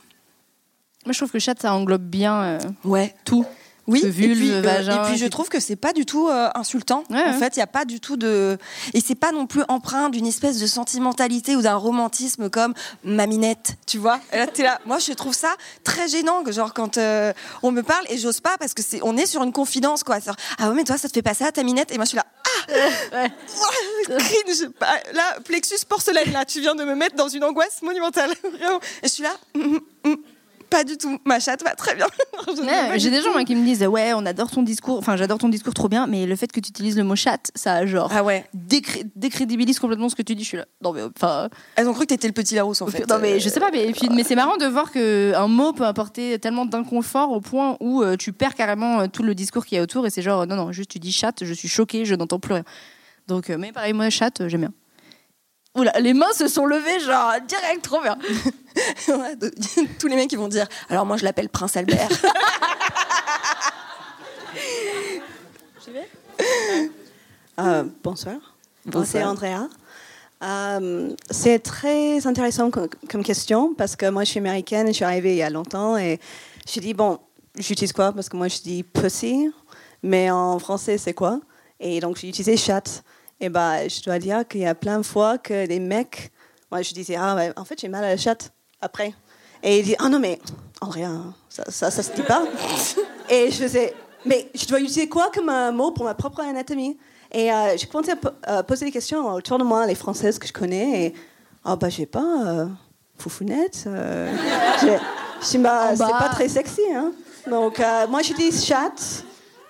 Moi, je trouve que chatte, ça englobe bien euh, Ouais. tout. Oui, Le vulve, et puis, euh, vagin, et puis je trouve que c'est pas du tout euh, insultant. Ouais, en ouais. fait, il y a pas du tout de et c'est pas non plus empreint d'une espèce de sentimentalité ou d'un romantisme comme maminette, tu vois. Et là t'es là. Moi, je trouve ça très gênant, genre quand euh, on me parle et j'ose pas parce que c'est on est sur une confidence quoi. Genre, ah ouais mais toi ça te fait pas ça ta minette? Et moi je suis là. Ah (laughs) Ouah, cringe. Bah, là plexus porcelaine là, tu viens de me mettre dans une angoisse monumentale. (laughs) Vraiment. Et je suis là. hum, hum, hum, pas du tout. Ma chatte va très bien. (laughs) J'ai des gens moi, qui me disent Ouais, on adore ton discours. Enfin, j'adore ton discours trop bien, mais le fait que tu utilises le mot chatte, ça, genre, Ah ouais. décré- décrédibilise complètement ce que tu dis. Je suis là. Non, mais enfin. Elles ont cru que t'étais le petit Larousse en fait. Non mais Euh, je sais pas mais, et puis- mais c'est marrant de voir que un mot peut apporter tellement d'inconfort au point où euh, tu perds carrément euh, tout le discours qu'il y a autour et c'est genre non non juste tu dis chatte je suis choquée je n'entends plus rien donc euh, mais pareil moi chatte euh, j'aime bien Oula les mains se sont levées genre direct trop bien (laughs) (laughs) tous les mecs qui vont dire alors moi je l'appelle Prince Albert. (laughs) Euh, bonsoir. Bonsoir. C'est Andrea. Euh, c'est très intéressant comme, comme question parce que moi je suis américaine et je suis arrivée il y a longtemps et je dis bon, j'utilise quoi? Parce que moi je dis pussy, mais en français c'est quoi? Et donc j'ai utilisé chat. Et bah je dois dire qu'il y a plein de fois que les mecs, moi je disais ah en fait j'ai mal à la chatte après. Et il dit ah non mais Andrea, ça ça, ça se dit pas. (laughs) et je faisais mais je dois utiliser quoi comme un mot pour ma propre anatomie? Et euh, j'ai commencé à à poser des questions autour de moi, les Françaises que je connais. Et ah bah j'ai pas euh, foufounette. euh, (laughs) je dis bah En c'est pas très sexy. Hein. Donc, euh, moi, je dis chat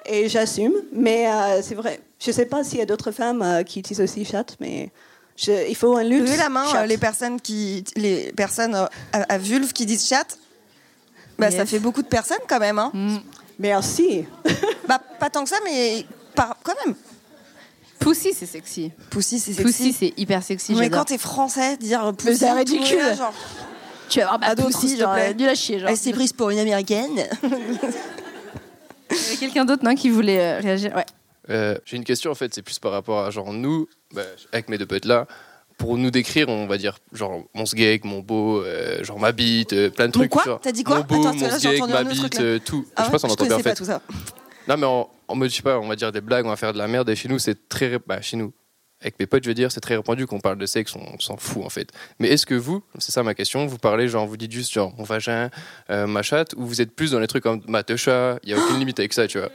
et j'assume. Mais euh, c'est vrai. Je ne sais pas s'il y a d'autres femmes euh, qui utilisent aussi chat, mais je- il faut un lutte. Levez la main, chat. euh, les personnes, qui, les personnes euh, à, à vulve qui disent chat. Bah, Ça fait beaucoup de personnes quand même. Hein. Merci. (laughs) bah, pas tant que ça, mais par- quand même. Pussy, c'est sexy. Pussy, c'est sexy. Pussy, c'est hyper sexy. mais quand t'es français, dire Mais pussy, c'est ridicule. là, genre, Tu vas avoir ma à d'autres, pussy, s'il te plaît. à chier. Genre. Elle s'est prise pour une américaine. Il y avait quelqu'un d'autre non, qui voulait euh, réagir? Ouais. Euh, J'ai une question en fait, c'est plus par rapport à genre nous, bah, avec mes deux potes là, pour nous décrire, on va dire genre mon sgeg, mon beau, euh, genre ma bite, euh, plein de Mon trucs. quoi T'as dit quoi Mon beau, Attends, mon sgeg, ma bite, tout. Ah je sais pas si on entend bien en fait. tout ça. Non mais en, en mode je sais pas, on va dire des blagues, on va faire de la merde et chez nous c'est très, bah, chez nous. Avec mes potes, je veux dire, c'est très répandu qu'on parle de sexe, on s'en fout en fait. Mais est-ce que vous, c'est ça ma question, vous parlez genre, vous dites juste genre mon vagin, euh, ma chatte, ou vous êtes plus dans les trucs comme ma techa, il y a aucune limite avec ça, tu vois?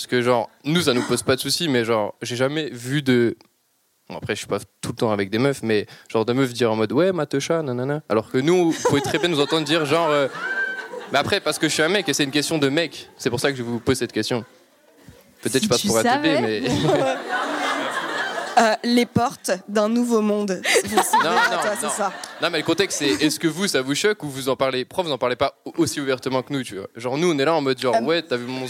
Parce que genre, nous ça nous pose pas de soucis, mais genre, j'ai jamais vu de. Bon, après, je suis pas tout le temps avec des meufs, mais genre de meufs dire en mode ouais, ma techa, nanana. Alors que nous, vous pouvez très bien nous entendre dire genre. euh, Mais après, parce que je suis un mec et c'est une question de mec, c'est pour ça que je vous pose cette question. Peut-être je passe pour un savais. mais. (laughs) Euh, les portes d'un nouveau monde. (laughs) Non, non, non. ça. Non, mais le contexte, c'est est-ce que vous, ça vous choque ou vous en parlez? Prof, vous en parlez pas au- aussi ouvertement que nous, tu vois Genre, nous, on est là en mode genre, Euh, ouais, t'as vu mon.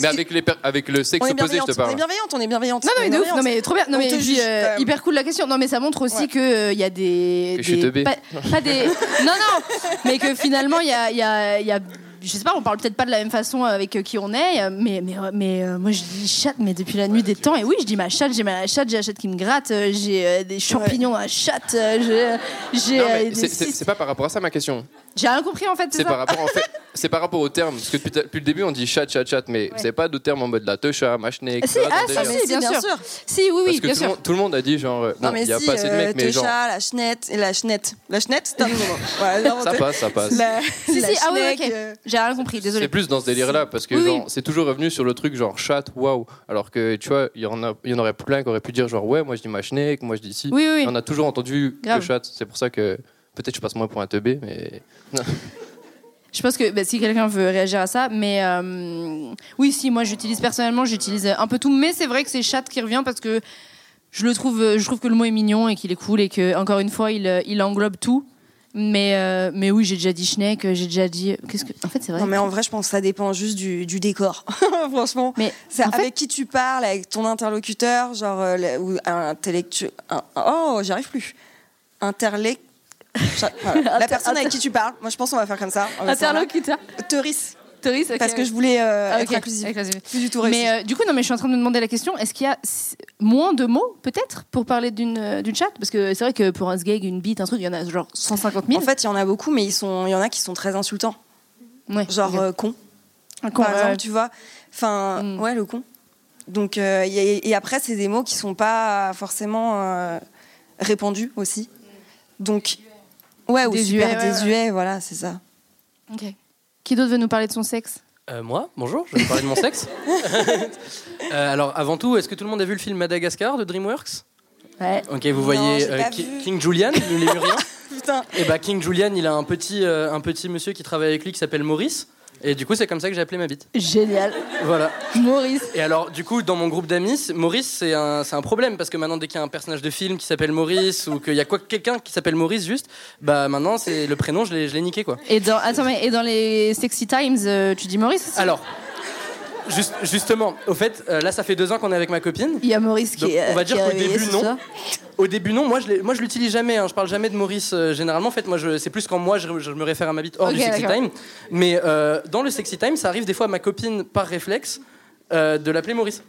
Mais avec, les per- avec le sexe On opposé, je te on parle. est bienveillante, on est bienveillante. Non, non, on mais est de ouf, bienveillante. non, mais trop bien. Non, On mais puis, euh, même. hyper cool la question. Non, mais ça montre aussi Ouais. que il y a des. Que je suis teubé. Pas, pas des. (laughs) Non, non, mais que finalement, il y a. il Y a, y a je sais pas, on parle peut-être pas de la même façon avec euh, qui on est, euh, mais, mais, mais euh, moi je dis chatte, mais depuis la nuit des temps, et oui, je dis ma chatte, j'ai ma chatte, j'ai la chatte qui me gratte, euh, j'ai euh, des champignons dans la chatte, euh, j'ai. euh, c'est pas par rapport à ça ma question. J'ai rien compris en fait, c'est par rapport en fait, c'est par rapport au terme. Parce que depuis, depuis le début on dit chat, chat, chat, mais vous savez pas d'autres termes en mode la techa, machnec. Si, ah, si, si, bien, sûr. Si, oui, oui, Parce que bien tout, le sûr. monde, tout le monde a dit genre, euh, Non, non, mais il y a si, pas assez de euh, mecs, mais genre. Techa, la chenette et la chenette. La chenette, c'est un. Ouais, non, Ça passe, ça passe. La- (laughs) Si, la si, ah oui, ok. euh, J'ai rien compris, désolé. C'est plus dans ce délire-là parce que Oui, genre, oui. c'est toujours revenu sur le truc genre chat, waouh. Alors que tu vois, il y en a, il y en aurait plein qui auraient pu dire genre ouais, moi je dis machnec, moi je dis si. Oui, oui, oui. On a toujours entendu que chat. C'est pour ça que peut-être je passe moins pour un teubé, mais (laughs) Je pense que bah, si quelqu'un veut réagir à ça, mais euh, oui, si moi j'utilise personnellement, j'utilise un peu tout, mais c'est vrai que c'est chat qui revient parce que je le trouve, je trouve que le mot est mignon et qu'il est cool et que encore une fois il, euh, il englobe tout. Mais euh, mais oui, j'ai déjà dit schneck, j'ai déjà dit. Qu'est-ce que En fait, c'est vrai. Non, mais en vrai, je pense que ça dépend juste du, du décor. (laughs) Franchement. Mais c'est fait- avec qui tu parles, avec ton interlocuteur, genre, euh, ou un intellectuel. un- Oh, j'y arrive plus. Interlec. Voilà. La personne avec qui tu parles. Moi, je pense qu'on va faire comme ça. On va faire là. Interlocuteur. Teuris. Teuris, ok. Parce que je voulais euh, Ah, être ok. inclusive. Inclusive. Plus du tout réussi. Mais euh, du coup, non, mais je suis en train de me demander la question est-ce qu'il y a s- moins de mots, peut-être, pour parler d'une euh, d'une chatte? Parce que c'est vrai que pour un sgeg, une bite, un truc, il y en a genre 150 000. En fait, il y en a beaucoup, mais ils sont, il y en a qui sont très insultants. Genre ok. euh, con. Un con, par ouais. exemple, tu vois. Enfin, ouais, le con. Donc, euh, y a- et après, c'est des mots qui sont pas forcément euh, répandus aussi. Donc, ouais, ou Désuets, super ouais, ouais. désuets, voilà, c'est ça. Ok. Qui d'autre veut nous parler de son sexe? Euh, moi, bonjour, je vais vous parler de mon sexe. (laughs) Euh, alors, avant tout, est-ce que tout le monde a vu le film Madagascar de DreamWorks? Ouais. Ok, vous voyez euh, pas Ki- vu. King Julian, le lémurien. (laughs) Putain. Et bah King Julian, il a un petit, euh, un petit monsieur qui travaille avec lui qui s'appelle Maurice. Et du coup, c'est comme ça que j'ai appelé ma bite. Génial. Voilà. Maurice. Et alors, du coup, dans mon groupe d'amis, Maurice, c'est un, c'est un problème parce que maintenant, dès qu'il y a un personnage de film qui s'appelle Maurice ou qu'il y a quoi quelqu'un qui s'appelle Maurice juste, bah maintenant, c'est le prénom, je l'ai je l'ai niqué quoi. Et dans, attends, mais, et dans les Sexy Times, euh, tu dis Maurice aussi? Alors, juste- justement, au fait, euh, là, ça fait deux ans qu'on est avec ma copine. Il y a Maurice qui est. on va dire qu'au début, non. Au début, non. Moi, je l'ai- moi, je l'utilise jamais. Hein. Je parle jamais de Maurice euh, généralement. En fait, moi, c'est plus quand moi, je, je me réfère à ma bite hors du sexy time. Mais euh, dans le sexy time, ça arrive des fois à ma copine par réflexe de l'appeler Maurice.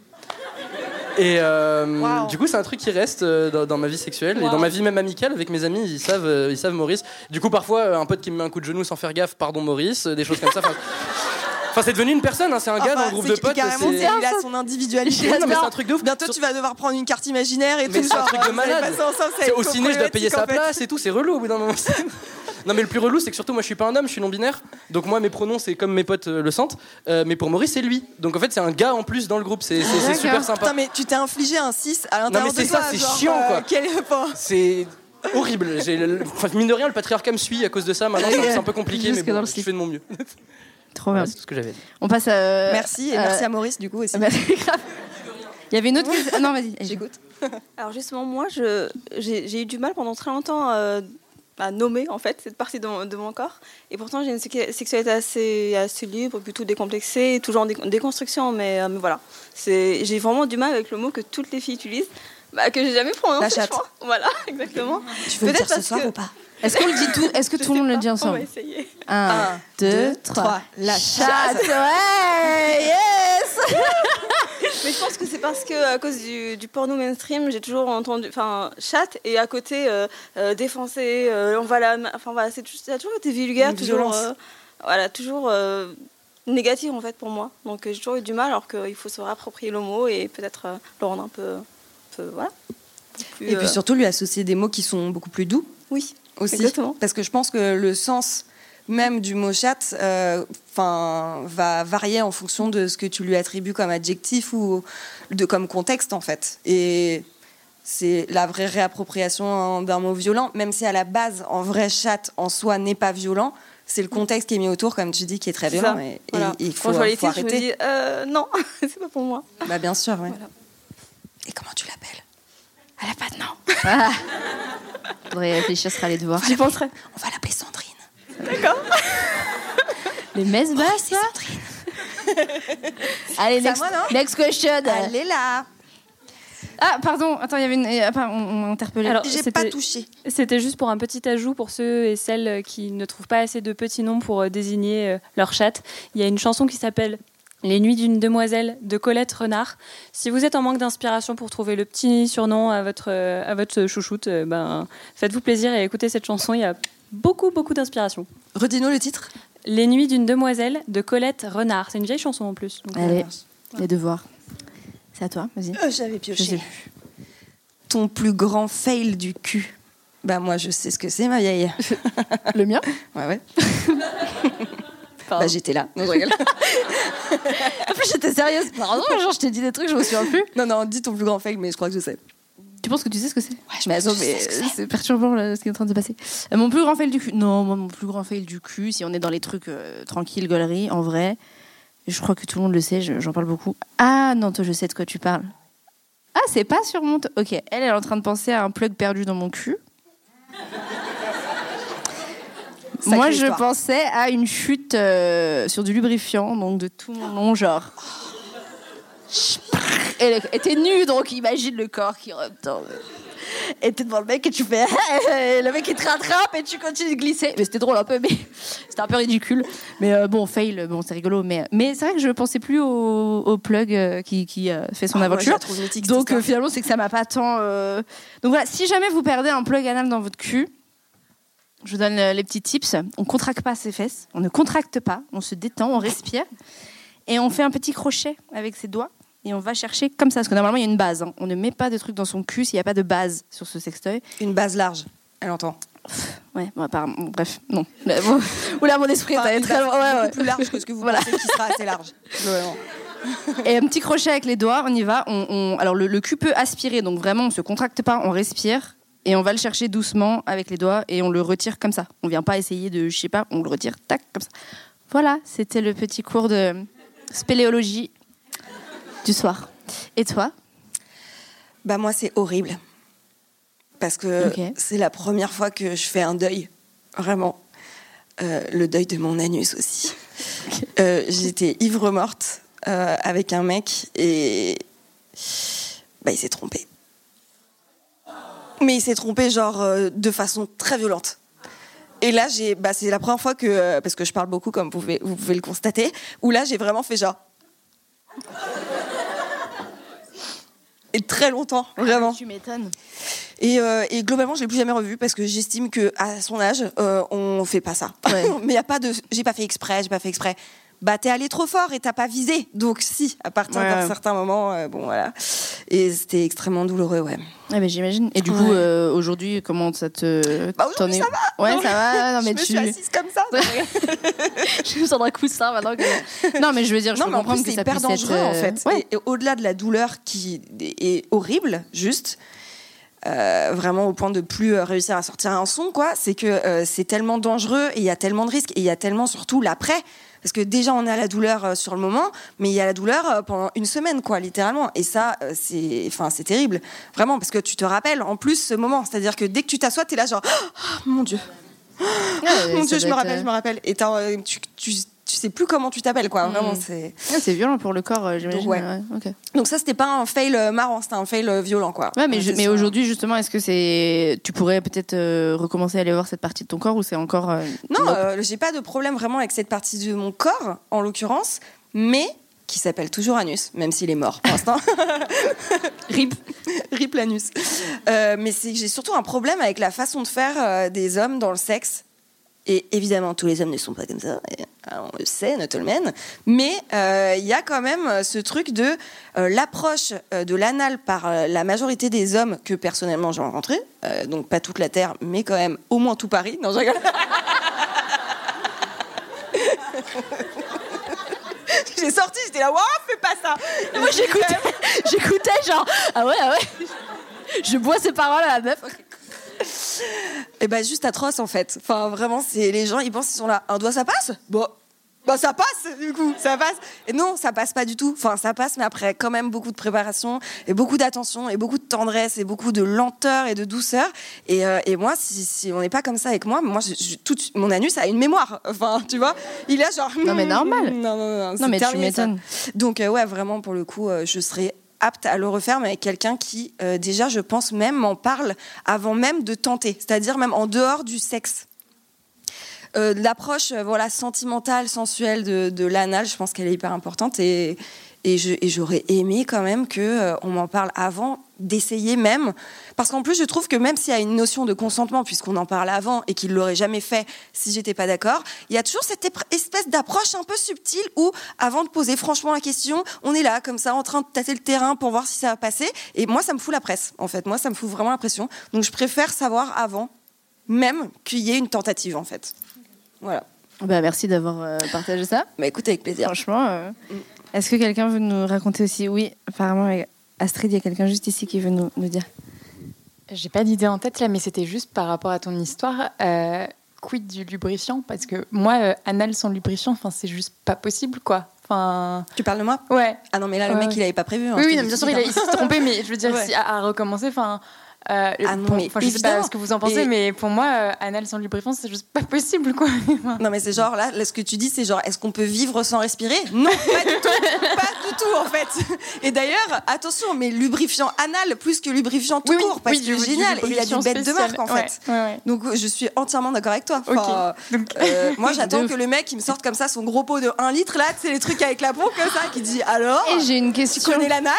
Et euh, du coup, c'est un truc qui reste euh, dans, dans ma vie sexuelle et dans ma vie même amicale avec mes amis. Ils savent, euh, ils savent Maurice. Du coup, parfois, un pote qui me met un coup de genou sans faire gaffe, pardon Maurice, des choses comme ça. Enfin, c'est devenu une personne. hein. C'est un gars dans le groupe de potes. Carrément, c'est- c'est- il a son individualité. Ouais, non, mais c'est un truc de ouf. Bientôt, tu vas devoir prendre une carte imaginaire et Mais tout. c'est un genre, truc de malade. passer ensemble, ça va C'est être au ciné, je dois payer problématique, sa en fait. place et tout, c'est relou au bout d'un moment. (laughs) non, mais le plus relou, c'est que surtout, moi, je suis pas un homme, je suis non-binaire. Donc, moi, mes pronoms, c'est comme mes potes euh, le sentent. Euh, mais pour Maurice, c'est lui. Donc, en fait, c'est un gars en plus dans le groupe. C'est c'est- c'est super sympa. Putain, mais tu t'es infligé un 6 à Non, l'intérieur mais de c'est toi. ça, c'est genre, chiant, euh, quoi. quel- enfin, C'est horrible. J'ai le- Enfin, mine de rien, le patriarcat me suit à cause de ça. Maintenant, c'est un- c'est un peu compliqué, mais Jusque bon, le je slip. fais de mon mieux. (laughs) Trop bien. c'est tout ce que j'avais dit. On passe à. Merci et euh, merci à Maurice du coup aussi. (laughs) bah, c'est grave. Il y avait une autre (laughs) question. Ah, non, vas-y. J'écoute. (laughs) Alors justement, moi, je- j'ai j'ai eu du mal pendant très longtemps euh, à nommer en fait cette partie de mon, de mon corps. Et pourtant, j'ai une sex- sexualité assez, assez libre, plutôt décomplexée, toujours en dé- déconstruction. Mais, euh, mais voilà, C'est- j'ai vraiment du mal avec le mot que toutes les filles utilisent, bah, que j'ai jamais prononcé. La je chatte. crois. Voilà, exactement. Tu veux le dire Peut-être ce soir que- ou pas? Est-ce qu'on le dit tout Est-ce que tout le monde le dit On va ensemble essayer. Un, deux, trois. La Chatte, ouais, yes (laughs) Mais je pense que c'est parce que à cause du, du porno mainstream, j'ai toujours entendu, enfin, chatte et à côté euh, euh, défoncer, euh, on va la, enfin voilà, c'est ça a toujours été vulgaire, Une toujours, violence. euh, voilà, toujours euh, négatif en fait pour moi. Donc j'ai toujours eu du mal, alors qu'il faut se réapproprier le mot et peut-être euh, le rendre un peu, un peu voilà. plus, Et puis euh, surtout lui associer des mots qui sont beaucoup plus doux. Oui, aussi. exactement. Parce que je pense que le sens même du mot chat euh, va varier en fonction de ce que tu lui attribues comme adjectif ou de, comme contexte en fait. Et c'est la vraie réappropriation d'un mot violent, même si à la base, en vrai, chat en soi n'est pas violent. C'est le contexte qui est mis autour, comme tu dis, qui est très violent. Et, Voilà. il faut, faut titres, je me arrêter. dis, euh, non, (laughs) c'est pas pour moi. Bah, bien sûr, ouais. Voilà. Et comment tu l'appelles? Elle a pas de nom. Ah. Faudrait réfléchir, ce sera les devoirs. J'y penserai. On va l'appeler Sandrine. (laughs) Les messes basses, là Allez, C'est à next, moi, non next question. Elle est là. Ah, pardon, attends, il y avait une. ah, pardon, on m'a interpellé. Alors, J'ai c'était- pas touché. C'était juste pour un petit ajout pour ceux et celles qui ne trouvent pas assez de petits noms pour euh, désigner euh, leur chatte. Il y a une chanson qui s'appelle Les Nuits d'une demoiselle de Colette Renard. Si vous êtes en manque d'inspiration pour trouver le petit surnom à votre, à votre chouchoute, euh, ben, faites-vous plaisir et écoutez cette chanson. Il y a beaucoup, beaucoup d'inspiration. Redis-nous le titre. Les Nuits d'une demoiselle de Colette Renard. C'est une vieille chanson en plus. donc, Allez, les devoirs. C'est à toi, vas-y. Euh, J'avais pioché. Ton plus grand fail du cul. Bah moi je sais ce que c'est ma vieille. (laughs) Le mien Ouais ouais. (laughs) bah j'étais là. Non je rigole. (laughs) En plus, j'étais sérieuse. Pardon, (laughs) genre, je t'ai dit des trucs, je me souviens plus. non non dis ton plus grand fail mais je crois que je sais. Tu penses que tu sais ce que c'est? Ouais, je Mais pense attends, mais c'est. perturbant là, ce qui est en train de se passer. Euh, mon plus grand fail du cul. Non, moi, mon plus grand fail du cul, si on est dans les trucs euh, tranquilles, gaulerie, en vrai, je crois que tout le monde le sait, je- j'en parle beaucoup. Ah non, toi, je sais de quoi tu parles. Ah, c'est pas sur mon. Ok, elle, elle est en train de penser à un plug perdu dans mon cul. Sacrée Moi, je histoire. pensais à une chute euh, sur du lubrifiant, donc de tout mon long, genre. Et le- et t'es nu, donc imagine le corps qui retombe. Et t'es devant le mec et tu fais. et le mec il te rattrape et tu continues de glisser. Mais c'était drôle un peu, mais (laughs) c'était un peu ridicule. Mais euh, bon, fail, bon, c'est rigolo. Mais, mais c'est vrai que je pensais plus au, au plug euh, qui, qui euh, fait son Ah, moi, je aventure. la trouve mythique, cette donc histoire. finalement, c'est que ça m'a pas tant. euh, Donc voilà, si jamais vous perdez un plug anal dans votre cul, je vous donne euh, les petits tips. On contracte pas ses fesses, on ne contracte pas, on se détend, on respire et on fait un petit crochet avec ses doigts et on va chercher comme ça parce que normalement il y a une base. hein. On ne met pas de trucs dans son cul s'il n'y a pas de base sur ce sextoy. Une base large. Elle entend. Ouais, bon, apparemment, bon, bref, non. Bon, (laughs) Oula, mon esprit est Enfin, une très loin. Ouais, ouais. plus large que ce que vous Voilà. pensez qui sera assez large. (laughs) Et un petit crochet avec les doigts, on y va. On, on- Alors le, le cul peut aspirer, donc vraiment on se contracte pas, on respire et on va le chercher doucement avec les doigts et on le retire comme ça. On vient pas essayer de, je sais pas, on le retire tac comme ça. Voilà, c'était le petit cours de spéléologie du soir. Et toi? Bah moi c'est horrible. Parce que c'est la première fois que je fais un deuil. Vraiment. Euh, le deuil de mon anus aussi. Euh, J'étais ivre morte euh, avec un mec et bah, il s'est trompé. Mais il s'est trompé genre euh, de façon très violente. Et là, j'ai, bah, c'est la première fois que, euh, parce que je parle beaucoup comme vous pouvez, vous pouvez le constater, où là j'ai vraiment fait genre. (laughs) Et très longtemps, vraiment. Tu m'étonnes. Et, euh, et globalement, je l'ai plus jamais revu parce que j'estime que à son âge, euh, on fait pas ça. Ouais. (laughs) Mais y a pas de, j'ai pas fait exprès, j'ai pas fait exprès. Bah t'es allé trop fort et t'as pas visé. Donc si, à partir Ouais, d'un ouais. certain moment, euh, bon voilà. Et c'était extrêmement douloureux, ouais. Ah, mais j'imagine. Et du coup, Ouais. euh, aujourd'hui, comment ça te. Bah, aujourd'hui, t'en es- ça va. Ouais, Non, ça va. Non, mais je me tu. suis assise comme ça. (laughs) je me sens un coussin maintenant. Que... Non, mais je veux dire, je non, peux mais en comprendre plus que c'est hyper être, dangereux en euh, fait. Ouais. Et, et au-delà de la douleur qui est horrible, juste. euh, vraiment au point de plus euh, réussir à sortir un son quoi c'est que euh, c'est tellement dangereux et il y a tellement de risques et il y a tellement surtout l'après Parce que déjà, on est à la douleur euh, sur le moment, mais il y a la douleur euh, pendant une semaine, quoi, littéralement. Et ça, euh, c'est, enfin, c'est terrible, vraiment, parce que tu te rappelles en plus ce moment. C'est-à-dire que dès que tu t'assois, t'es là genre, (gasps) oh, mon Dieu. (gasps) Mon Dieu, je me rappelle, je me rappelle. Et tu, tu, tu sais plus comment tu t'appelles, quoi. Vraiment, Mm. c'est. C'est violent pour le corps, euh, j'imagine. Ouais. ouais, ok. Donc ça, c'était pas un fail euh, marrant, c'était un fail euh, violent, quoi. Ouais, mais, Donc, je- aujourd'hui, justement, est-ce que c'est. Tu pourrais peut-être euh, recommencer à aller voir cette partie de ton corps ou c'est encore. euh, Non, nope euh, j'ai pas de problème vraiment avec cette partie de mon corps, en l'occurrence, mais qui s'appelle toujours anus, même s'il est mort pour l'instant. (laughs) Rip. (laughs) Rip l'anus. Euh, mais c'est que j'ai surtout un problème avec la façon de faire euh, des hommes dans le sexe. Et évidemment, tous les hommes ne sont pas comme ça, et, ah, on le sait, Nuttleman. Mais euh, il y a quand même euh, ce truc de euh, l'approche euh, de l'anal par euh, la majorité des hommes que personnellement j'ai rencontrés. Euh, donc pas toute la Terre, mais quand même au moins tout Paris. Non, je rigole. (laughs) J'ai sorti, j'étais là, waouh, fais pas ça. Moi, j'écoutais, j'écoutais genre, ah ouais, ah ouais. Je bois ces paroles à la meuf. Et ben juste atroce en fait. Enfin vraiment, c'est les gens, ils pensent qu'ils sont là. Un doigt, ça passe? Bon. Bah ça passe du coup, ça passe. Et non, ça passe pas du tout. Enfin ça passe, mais après quand même beaucoup de préparation et beaucoup d'attention et beaucoup de tendresse et beaucoup de lenteur et de douceur. Et, euh, et moi, si, si on n'est pas comme ça avec moi, moi, je, je- tout, mon anus a une mémoire. Enfin, tu vois, il est genre. Non, mais normal. Non, non, non. Non, c'est mais tu terminé, ça. m'étonnes. Donc euh, ouais, vraiment pour le coup, euh, je serais apte à le refaire, mais avec quelqu'un qui euh, déjà, je pense même, m'en parle avant même de tenter, c'est-à-dire même en dehors du sexe. Euh, L'approche euh, voilà sentimentale, sensuelle de, de l'anal, je pense qu'elle est hyper importante et, et j'aurais aimé quand même que euh, on m'en parle avant d'essayer même. Parce qu'en plus je trouve que même s'il y a une notion de consentement puisqu'on en parle avant et qu'il l'aurait jamais fait si j'étais pas d'accord il y a toujours cette espèce d'approche un peu subtile où avant de poser franchement la question on est là comme ça en train de tâter le terrain pour voir si ça va passer. Et moi ça me fout la presse en fait. Moi ça me fout vraiment la pression. Donc je préfère savoir avant même qu'il y ait une tentative en fait. Voilà. Bah, merci d'avoir euh, partagé ça. bah écoute avec plaisir. Franchement, euh, est-ce que quelqu'un veut nous raconter aussi? Oui, apparemment, Astrid, il y a quelqu'un juste ici qui veut nous, nous dire. J'ai pas d'idée en tête là, mais c'était juste par rapport à ton histoire. euh, quid du lubrifiant? Parce que moi, euh, anal sans lubrifiant, enfin, c'est juste pas possible, quoi. Enfin. Tu parles de moi? Ouais. Ah non, mais là, le Ouais, mec, ouais. il avait pas prévu. hein, oui, je oui, non, bien sûr, il, a- il s'est trompé, mais je veux dire, (laughs) Ouais. si, à, à recommencer, enfin. Euh, Ah non, bon, mais enfin, je sais pas ce que vous en pensez, Et- mais pour moi, euh, anal sans lubrifiant, c'est juste pas possible, quoi. (laughs) Non, mais c'est genre là, là, ce que tu dis, c'est genre, est-ce qu'on peut vivre sans respirer? Non, pas du tout, (laughs) pas du tout en fait. Et d'ailleurs, attention, mais lubrifiant anal plus que lubrifiant tout Oui, oui, court, parce oui, que du- c'est du génial. Et il y a des lubrifiant bêtes de marque en Ouais, fait. ouais, ouais. Donc je suis entièrement d'accord avec toi. Enfin, (laughs) Donc- euh, moi, j'attends que le mec il me sorte comme ça son gros pot de 1 litre là, c'est les trucs avec la pompe comme ça, qui dit alors. Et j'ai une Tu question. connais l'anal?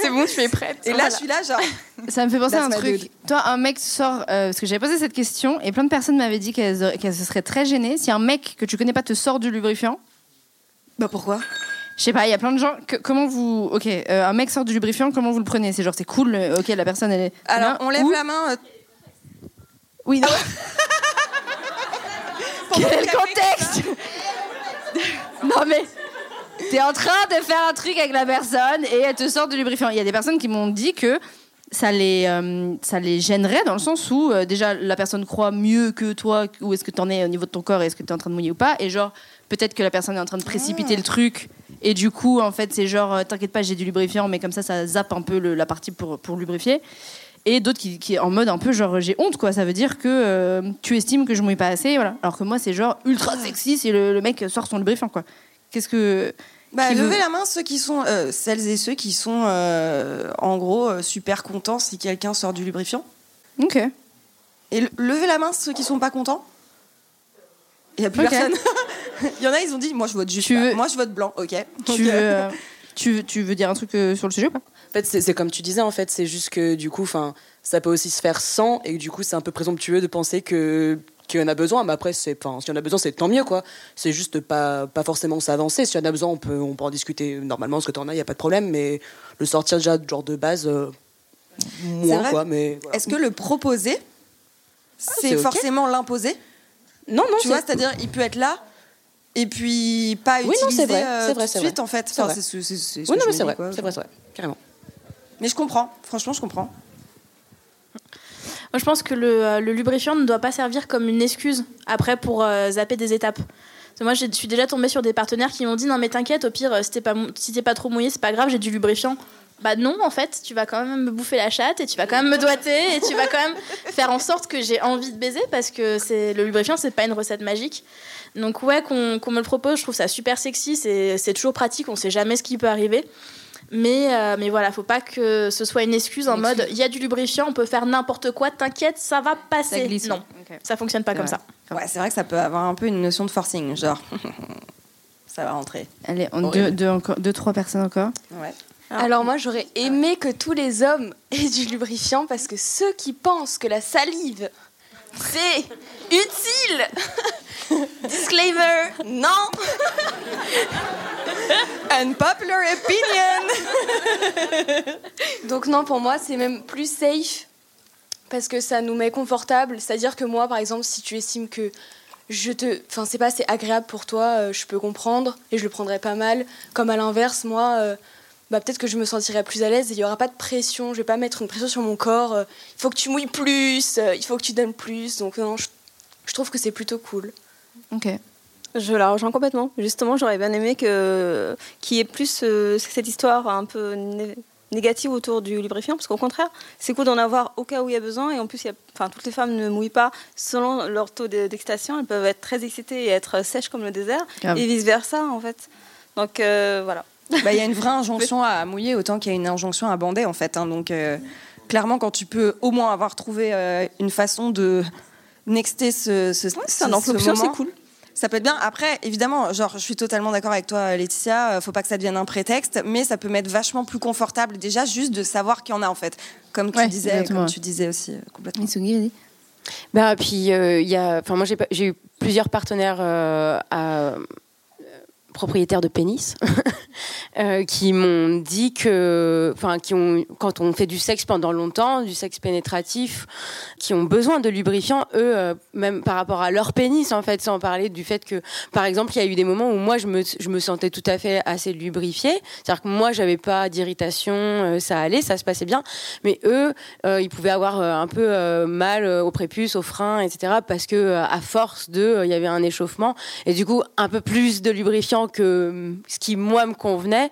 C'est bon, tu es prête. Et là, Voilà. je suis là, genre. Ça me fait penser à un truc. Toi, un mec sort. euh, parce que j'avais posé cette question et plein de personnes m'avaient dit qu'elles qu'elles se seraient très gênées si un mec que tu connais pas te sort du lubrifiant. Bah pourquoi? Je sais pas, il y a plein de gens. que- comment vous. Ok, euh, un mec sort du lubrifiant, comment vous le prenez? C'est genre, c'est cool, euh, ok, la personne elle est. Alors, on lève ou- la main. euh, Oui, non. (laughs) Quel le café, contexte (laughs) Non mais. T'es en train de faire un truc avec la personne et elle te sort du lubrifiant. Il y a des personnes qui m'ont dit que ça les, euh, ça les gênerait dans le sens où euh, déjà la personne croit mieux que toi où est-ce que t'en es au niveau de ton corps et est-ce que t'es en train de mouiller ou pas. Et genre peut-être que la personne est en train de précipiter le truc et du coup en fait c'est genre euh, t'inquiète pas j'ai du lubrifiant mais comme ça ça zappe un peu le- la partie pour, pour lubrifier. Et d'autres qui, qui en mode un peu genre j'ai honte quoi. Ça veut dire que tu estimes que je mouille pas assez voilà. Alors que moi c'est genre ultra sexy si le, le mec sort son lubrifiant quoi. Qu'est-ce que Bah, veut- levez la main ceux qui sont, euh, celles et ceux qui sont euh, en gros euh, super contents si quelqu'un sort du lubrifiant. ok Et le- levez la main ceux qui sont pas contents. Il y a plus Ok. personne. (laughs) Il y en a, ils ont dit, moi je vote juste. Tu pas. veux- Moi je vote blanc, ok. tu veux, euh, tu, tu veux dire un truc euh, sur le sujet ou pas? En fait, c'est comme tu disais, en fait, c'est juste que du coup, enfin, ça peut aussi se faire sans, et que du coup, c'est un peu présomptueux de penser que qu'il y en a besoin, mais après, c'est, enfin, s'il y en a besoin, c'est tant mieux, quoi. C'est juste pas, pas forcément s'avancer. S'il y en a besoin, on peut, on peut en discuter normalement, parce que t'en as, il y a pas de problème, mais le sortir déjà, genre de base, euh, moins, vrai quoi. Mais voilà. Est-ce que le proposer, c'est c'est forcément l'imposer? Non, non, Tu vois, c'est-à-dire il peut être là et puis pas Oui, non, utiliser c'est vrai, euh, c'est vrai, tout c'est de suite vrai. en fait. Enfin, vrai. c'est ce- ce Oui, non, mais c'est vrai, c'est vrai, c'est vrai, carrément. Mais je comprends. Franchement, je comprends. Moi, je pense que le, euh, le lubrifiant ne doit pas servir comme une excuse après pour euh, zapper des étapes. Moi, je suis déjà tombée sur des partenaires qui m'ont dit non mais t'inquiète, au pire, euh, si t'es pas, trop mouillé, c'est pas grave, j'ai du lubrifiant. Bah non, en fait, tu vas quand même me bouffer la chatte et tu vas quand même me doiter et tu vas quand même faire en sorte que j'ai envie de baiser parce que le lubrifiant, c'est pas une recette magique. Donc ouais, qu'on me le propose, je trouve ça super sexy, c'est toujours pratique, on sait jamais ce qui peut arriver. Mais, euh, mais voilà, faut pas que ce soit une excuse en mode il y a du lubrifiant, on peut faire n'importe quoi, t'inquiète, ça va passer. Ça glisse, non, ça fonctionne pas comme ça. Ouais, c'est vrai que ça peut avoir un peu une notion de forcing, genre. (laughs) ça va rentrer. Allez, on, deux, deux, encore, deux, trois personnes encore. Ouais. Alors moi j'aurais aimé que tous les hommes aient du lubrifiant parce que ceux qui pensent que la salive c'est utile, disclaimer, non. Unpopular opinion. Donc non pour moi c'est même plus safe parce que ça nous met confortable. C'est-à-dire que moi par exemple si tu estimes que je te, enfin c'est pas assez agréable pour toi, euh, je peux comprendre et je le prendrais pas mal. Comme à l'inverse moi. euh, bah, peut-être que je me sentirais plus à l'aise et il n'y aura pas de pression. Je vais pas mettre une pression sur mon corps. euh, il faut que tu mouilles plus, euh, il faut que tu donnes plus. Donc, non, je, je trouve que c'est plutôt cool. Ok. Je la rejoins complètement. Justement, j'aurais bien aimé que qu'il y ait plus euh, cette histoire un peu né- négative autour du lubrifiant, parce qu'au contraire, c'est cool d'en avoir au cas où il y a besoin. Et en plus, il y a, enfin, toutes les femmes ne mouillent pas selon leur taux de- d'excitation. Elles peuvent être très excitées et être sèches comme le désert, Grave. et vice versa, en fait. Donc euh, Bah, Il y a une vraie (laughs) injonction à mouiller autant qu'il y a une injonction à bander en fait. hein. Donc euh, clairement, quand tu peux au moins avoir trouvé euh, une façon de nexter ce, ce, c'est un ce- c'est cool. Ça peut être bien. Après, évidemment, genre, je suis totalement d'accord avec toi, Laetitia. euh, Faut pas que ça devienne un prétexte, mais ça peut m'être vachement plus confortable déjà juste de savoir qu'il y en a en fait. Comme tu Ouais, disais, comme tu disais aussi euh, complètement. Bah, puis, euh, il y a, enfin, moi, j'ai j'ai eu plusieurs partenaires euh, à, propriétaires de pénis (laughs) euh, qui m'ont dit que, enfin, qui ont, quand on fait du sexe pendant longtemps, du sexe pénétratif, qui ont besoin de lubrifiant, eux, euh, même par rapport à leur pénis, en fait, sans parler du fait que, par exemple, il y a eu des moments où moi, je me, je me sentais tout à fait assez lubrifiée. C'est-à-dire que moi, j'avais pas d'irritation, euh, ça allait, ça se passait bien. Mais eux, ils pouvaient avoir un peu mal au prépuce, au frein, etc. Parce que à force de, il y avait un échauffement et du coup un peu plus de lubrifiant que euh, ce qui moi me convenait,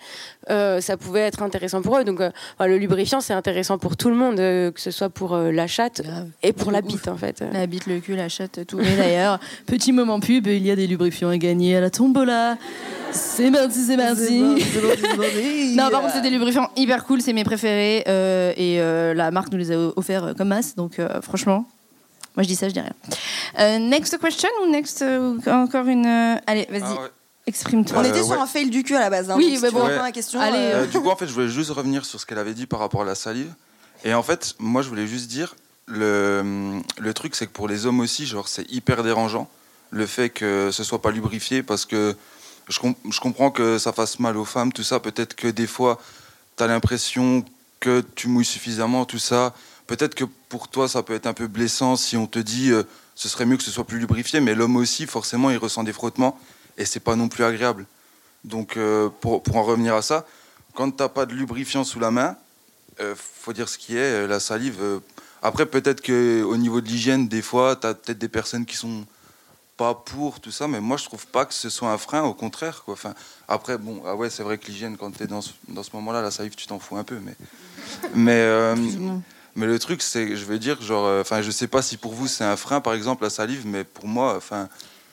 euh, ça pouvait être intéressant pour eux. Donc euh, le lubrifiant c'est intéressant pour tout le monde, euh, que ce soit pour euh, la chatte et pour la bite en fait. La bite, le cul, la chatte, tout. Et d'ailleurs, (laughs) petit moment pub, il y a des lubrifiants à gagner à la tombola. C'est parti, c'est parti. (laughs) non, par contre, c'est des lubrifiants hyper cool, c'est mes préférés. euh, et euh, la marque nous les a offerts euh, comme masse. Donc, euh, franchement, moi je dis ça, je dis rien. Euh, next question ou next euh, ou encore une. euh, Allez, vas-y, Ah ouais. Exprime-toi. On était Euh, sur ouais. un fail du cul à la base. hein, Oui, si mais bon. Ouais. la question. Allez, euh, Euh, du coup, en fait, je voulais juste revenir sur ce qu'elle avait dit par rapport à la salive. Et en fait, moi, je voulais juste dire, le, le truc, c'est que pour les hommes aussi, genre, c'est hyper dérangeant le fait que ce soit pas lubrifié parce que je, com- je comprends que ça fasse mal aux femmes, tout ça. Peut-être que des fois, tu as l'impression que tu mouilles suffisamment, tout ça. Peut-être que pour toi, ça peut être un peu blessant si on te dit euh, ce serait mieux que ce soit plus lubrifié, mais l'homme aussi, forcément, il ressent des frottements et c'est pas non plus agréable. Donc, euh, pour, pour en revenir à ça, quand tu n'as pas de lubrifiant sous la main, euh, faut dire ce qui est, euh, la salive. euh, après, peut-être qu'au niveau de l'hygiène, des fois, tu as peut-être des personnes qui sont pas pour tout ça, mais moi, je trouve pas que ce soit un frein, au contraire. Quoi. Enfin, après, bon, ah ouais, c'est vrai que l'hygiène, quand tu es dans ce, dans ce moment-là, la salive, tu t'en fous un peu. Mais, mais, mais le truc, c'est, je veux dire, genre, enfin, je sais pas si pour vous c'est un frein, par exemple, la salive, mais pour moi, enfin,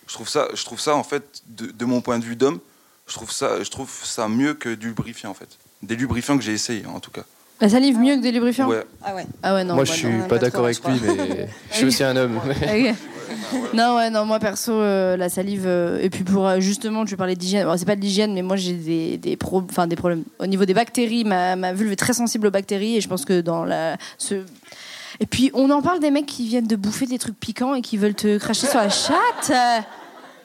je trouve ça, je trouve ça en fait, de, de mon point de vue d'homme, je trouve ça, je trouve ça mieux que du lubrifiant en fait, des lubrifiants que j'ai essayé en tout cas. La salive mieux que des lubrifiants Ouais. Ah ouais. Ah ouais, non. Moi, je bah suis non. pas d'accord avec lui, mais je suis aussi un homme. (laughs) Non, ouais, non, moi perso, euh, la salive. euh, et puis pour euh, justement, tu parlais d'hygiène. Alors, c'est pas de l'hygiène, mais moi j'ai des, des, pro- enfin, des problèmes. Au niveau des bactéries, ma, ma vulve est très sensible aux bactéries et je pense que dans la. Ce... Et puis on en parle des mecs qui viennent de bouffer des trucs piquants et qui veulent te cracher sur la chatte.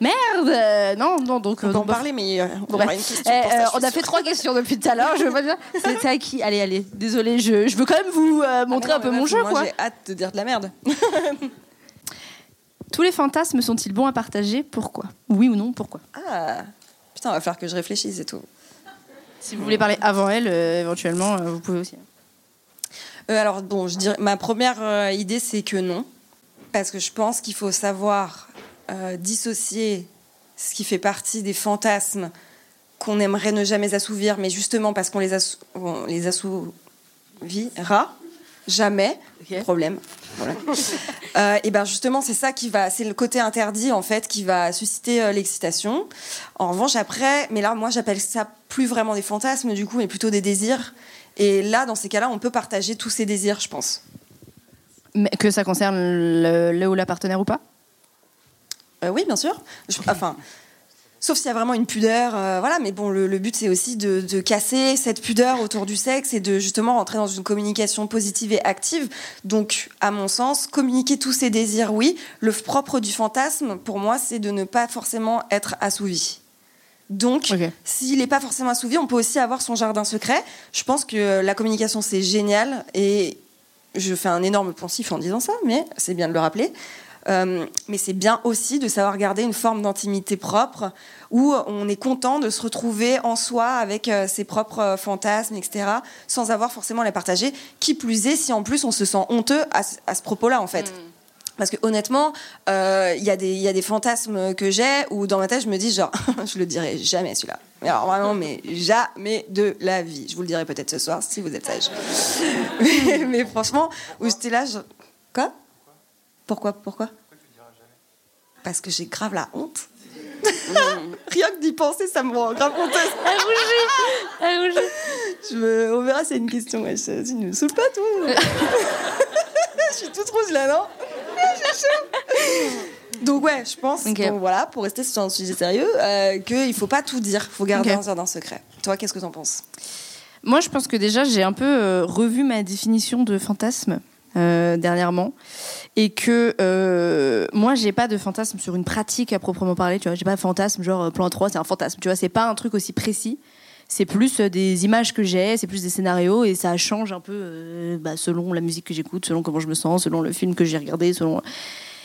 Merde euh, Non, non, donc. On euh, peut en parler, mais euh, on Bref. aura une question pour ça, euh, on a fait trois questions depuis tout à l'heure. Je veux pas dire. C'était à qui? Allez, allez. Désolée, je, je veux quand même vous euh, montrer Ah, un peu mon jeu, moi, quoi. J'ai hâte de dire de la merde. (laughs) Tous les fantasmes sont-ils bons à partager? Pourquoi? Oui ou non Pourquoi? Ah, putain, va falloir que je réfléchisse et tout. Si vous voulez parler avant elle, éventuellement, vous pouvez aussi. Alors, bon, je dirais, ma première idée, c'est que non. Parce que je pense qu'il faut savoir euh, dissocier ce qui fait partie des fantasmes qu'on aimerait ne jamais assouvir, mais justement parce qu'on les, assou- on les assouvira jamais, problème. Voilà. (laughs) Euh, et ben justement, c'est ça qui va, c'est le côté interdit en fait qui va susciter euh, l'excitation. En revanche, après, mais là, moi, j'appelle ça plus vraiment des fantasmes du coup, mais plutôt des désirs. Et là, dans ces cas-là, on peut partager tous ces désirs, je pense. Mais que ça concerne le, le ou la partenaire ou pas? Euh, oui, bien sûr. Je- enfin, sauf s'il y a vraiment une pudeur, euh, voilà. Mais bon, le, le but c'est aussi de, de casser cette pudeur autour du sexe et de justement rentrer dans une communication positive et active. Donc, à mon sens, communiquer tous ces désirs, oui. Le propre du fantasme, pour moi, c'est de ne pas forcément être assouvi. Donc, s'il n'est pas forcément assouvi, on peut aussi avoir son jardin secret. Je pense que la communication, c'est génial. Et je fais un énorme poncif en disant ça, mais c'est bien de le rappeler. Euh, mais c'est bien aussi de savoir garder une forme d'intimité propre où on est content de se retrouver en soi avec euh, ses propres euh, fantasmes, etc., sans avoir forcément à les partager. Qui plus est, si en plus on se sent honteux à, ce- à ce propos-là, en fait. Parce que honnêtement, euh, il y, a des- il y a des fantasmes que j'ai où dans ma tête je me dis genre, (laughs) je le dirai jamais celui-là. Mais alors vraiment, mais jamais de la vie. Je vous le dirai peut-être ce soir si vous êtes sage. (laughs) mais, mais franchement, où j'étais là, je... quoi? Pourquoi Pourquoi Parce que j'ai grave la honte. (laughs) (laughs) Rien que d'y penser, ça me rend grave honteuse. Elle rougit Elle rougit Je me... On verra, c'est une question. Ouais, ça ça ne me saoule pas, toi. je suis toute rouge là, non? J'ai chaud. Donc ouais, je pense, bon, voilà, pour rester sur un sujet sérieux, euh, qu'il faut pas tout dire, faut garder un jardin secret. Toi, qu'est-ce que t'en penses? Moi, je pense que déjà, j'ai un peu euh, revu ma définition de fantasme euh, dernièrement. Et que euh, moi, j'ai pas de fantasme sur une pratique à proprement parler. Tu vois, j'ai pas de fantasme genre euh, plan 3, c'est un fantasme. Tu vois, c'est pas un truc aussi précis. C'est plus euh, des images que j'ai, c'est plus des scénarios et ça change un peu euh, bah, selon la musique que j'écoute, selon comment je me sens, selon le film que j'ai regardé, selon.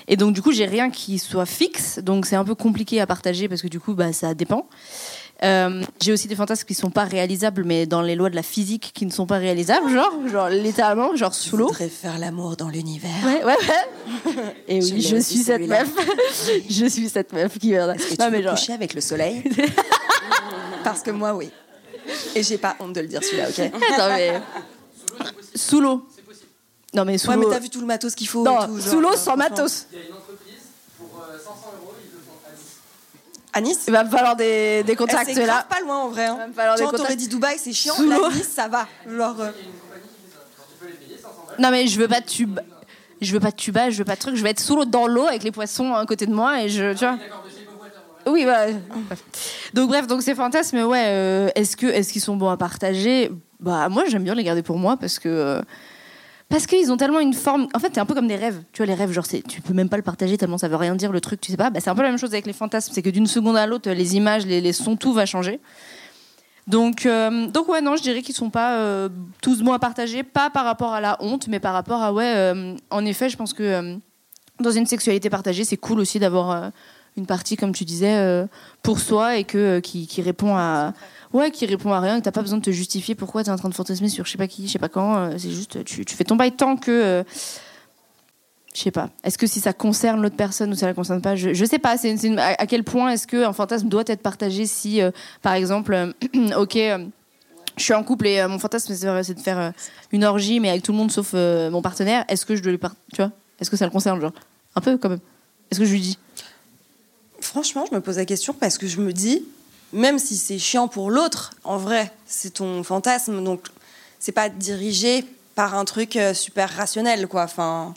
Et donc du coup, j'ai rien qui soit fixe, donc c'est un peu compliqué à partager parce que du coup, bah, ça dépend. Euh, j'ai aussi des fantasmes qui sont pas réalisables, mais dans les lois de la physique qui ne sont pas réalisables, genre, genre littéralement, genre sous l'eau. voudrais faire l'amour dans l'univers. Ouais, ouais, ouais. Et Je oui, je suis cette meuf. (laughs) je suis cette meuf qui va. Est-ce que tu veux coucher avec le soleil (laughs) Parce que moi, oui. Et j'ai pas honte de le dire celui-là, ok (laughs) Attends, mais- Sous l'eau. Non mais sous Ouais, mais t'as vu tout le matos qu'il faut Non, et tout, genre, sous l'eau euh, sans matos. À Nice Il va me falloir des, des Eh, contacts grave là. pas loin en vrai. Hein. falloir des t'aurais dit Dubaï, c'est chiant. L'eau. Nice, ça va. Genre, euh, Non mais je veux pas de tube. Je veux pas de tuba, je veux pas de truc, je veux être sous l'eau dans l'eau avec les poissons à côté de moi et je tu vois. Oui, bah. Donc bref, donc ces fantasmes, ouais, euh, est-ce que est-ce qu'ils sont bons à partager? Bah moi j'aime bien les garder pour moi parce que euh, parce qu'ils ont tellement une forme. En fait, c'est un peu comme des rêves. Tu vois, les rêves, genre tu peux même pas le partager tellement ça veut rien dire le truc, tu sais pas. Bah, c'est un peu la même chose avec les fantasmes, c'est que d'une seconde à l'autre, les images, les, sons, tout va changer. Donc, euh, donc ouais, non, je dirais qu'ils sont pas euh, tous bons à partager, pas par rapport à la honte, mais par rapport à ouais. euh, en effet, je pense que dans une sexualité partagée, c'est cool aussi d'avoir une partie, comme tu disais, pour soi et que qui répond à ouais, qui répond à rien, que t'as pas besoin de te justifier pourquoi t'es en train de fantasmer sur je sais pas qui, je sais pas quand. euh, c'est juste tu, tu fais ton bail tant que euh, je sais pas. Est-ce que si ça concerne l'autre personne ou ça la concerne pas, je, je sais pas. C'est, une- à, quel point est-ce que un fantasme doit être partagé si, euh, par exemple, (clears throat) ok, je suis en couple et mon fantasme c'est de- faire une orgie mais avec tout le monde sauf mon partenaire. Est-ce que je dois lui par- tu vois Est-ce que ça le concerne genre? Un peu quand même Est-ce que je lui dis? Franchement, je me pose la question parce que je me dis, même si c'est chiant pour l'autre, en vrai, c'est ton fantasme, donc c'est pas dirigé par un truc euh, super rationnel, quoi. Enfin,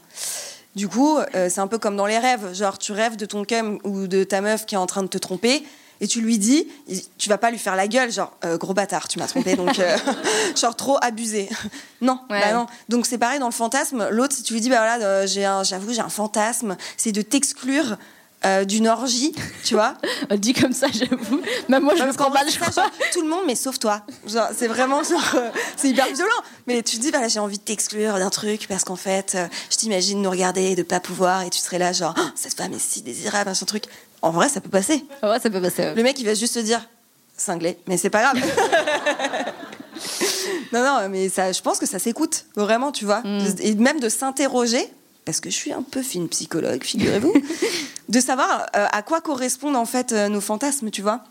du coup, euh, c'est un peu comme dans les rêves. Genre, tu rêves de ton cum ou de ta meuf qui est en train de te tromper. Et tu lui dis, tu vas pas lui faire la gueule, genre euh, gros bâtard, tu m'as trompé, donc euh, (laughs) (laughs) genre trop abusé. (laughs) non, bah non. Donc c'est pareil dans le fantasme. L'autre, si tu lui dis, bah voilà, j'avoue, j'ai un fantasme, c'est de t'exclure euh, d'une orgie, tu vois. (laughs) dit comme ça, j'avoue. Même moi, je prends mal, vrai, je genre, tout le monde, mais sauf toi. C'est vraiment genre, euh, c'est hyper violent. Mais tu te dis, voilà, j'ai envie de t'exclure d'un truc parce qu'en fait, euh, je t'imagine nous regarder et de pas pouvoir et tu serais là, genre, Oh, cette femme est si désirable, machin truc. En vrai, ça peut passer. Ouais, ça peut passer. Le mec, il va juste se dire, cinglé, mais c'est pas grave. (laughs) non, non, mais ça, je pense que ça s'écoute, vraiment, tu vois. Et même de s'interroger, parce que je suis un peu fine psychologue, figurez-vous. (laughs) de savoir euh, à quoi correspondent en fait euh, nos fantasmes, tu vois.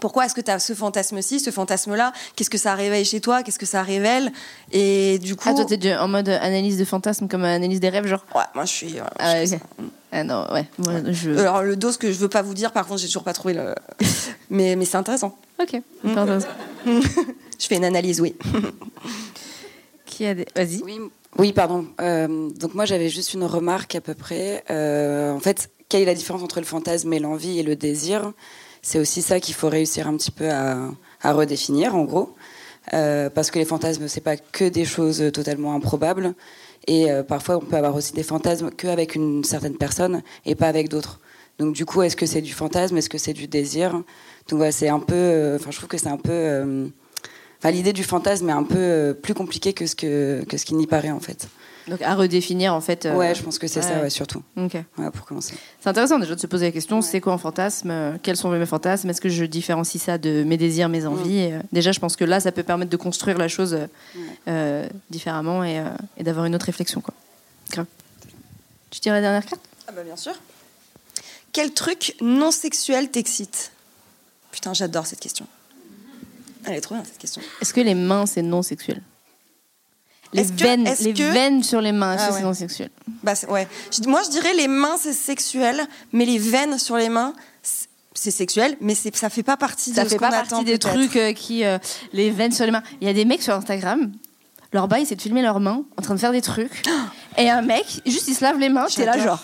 Pourquoi est-ce que tu as ce fantasme-ci, ce fantasme-là? Qu'est-ce que ça réveille chez toi? Qu'est-ce que ça révèle? Et du coup. Ah, toi, t'es en mode analyse de fantasme comme analyse des rêves, genre? Ouais, moi je suis. ouais, Ah, je ok. Ah non, ouais. Moi, je... Alors le dos que je veux pas vous dire, par contre, j'ai toujours pas trouvé le. (laughs) mais mais c'est intéressant. Ok. Mm. Intéressant. (laughs) je fais une analyse, oui. Qui a des. Vas-y. Oui, oui pardon. Euh, donc moi j'avais juste une remarque à peu près. Euh, en fait, quelle est la différence entre le fantasme et l'envie et le désir? C'est aussi ça qu'il faut réussir un petit peu à, à redéfinir, en gros. Euh, parce que les fantasmes, c'est pas que des choses totalement improbables. Et euh, parfois, on peut avoir aussi des fantasmes qu'avec une certaine personne et pas avec d'autres. Donc du coup, est-ce que c'est du fantasme? Est-ce que c'est du désir? Donc voilà, c'est un peu. euh, Enfin, je trouve que c'est un peu. Enfin, l'idée du fantasme est un peu euh, plus compliquée que ce que que ce qui n'y paraît en fait. Donc à redéfinir en fait. euh, Ouais, je pense que c'est ça, ouais, surtout. Ok. Pour commencer. C'est intéressant déjà de se poser la question c'est quoi un fantasme euh, Quels sont mes fantasmes Est-ce que je différencie ça de mes désirs, mes envies Déjà, je pense que là, ça peut permettre de construire la chose euh, différemment et, euh, et d'avoir une autre réflexion. Quoi. Grave. Tu tires la dernière carte? Ah bah bien sûr. Quel truc non sexuel t'excite? Putain, j'adore cette question. Elle est trop bien cette question. Est-ce que les mains, c'est non sexuel? Les, que- veines, est-ce les que- veines sur les mains, Ah ouais. c'est non sexuel? Bah ouais. Moi, je dirais les mains c'est sexuel, mais les veines sur les mains c'est- sexuel, mais ça fait pas partie Ça de fait ce pas partie attend, des trucs euh, qui. euh, les veines sur les mains. Il y a des mecs sur Instagram, leur bail, c'est de filmer leurs mains en train de faire des trucs. Et un mec, juste il se lave les mains, t'es là genre.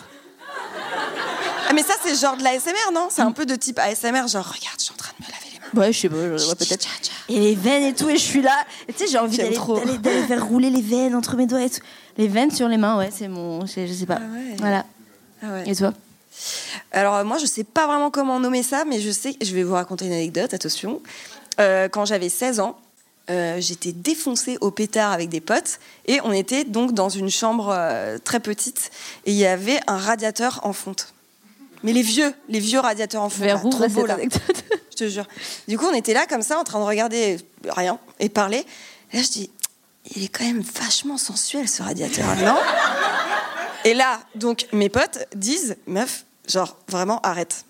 Ah, mais ça c'est genre de l'ASMR, non? C'est un peu de type ASMR, genre regarde, je suis en train de me laver. Ouais, je sais pas, je vois peut-être. Et les veines et tout, et je suis là. Et tu sais, j'ai envie d'aller faire rouler les veines entre mes doigts et tout. Les veines sur les mains, ouais, c'est mon. Je, je sais pas. Voilà. Ah ouais. Et toi? Alors moi, je sais pas vraiment comment nommer ça, mais je sais, je vais vous raconter une anecdote, attention. Euh, quand j'avais 16 ans, euh, j'étais défoncée au pétard avec des potes et on était donc dans une chambre euh, très petite et il y avait un radiateur en fonte. Mais les vieux, les vieux radiateurs en fonte, vais là, rouvrir trop beau là. anecdote. (laughs) Je te jure. Du coup, on était là comme ça en train de regarder rien et parler. Et là, je dis, il est quand même vachement sensuel ce radiateur, non? Et là, donc mes potes disent, meuf, genre vraiment arrête.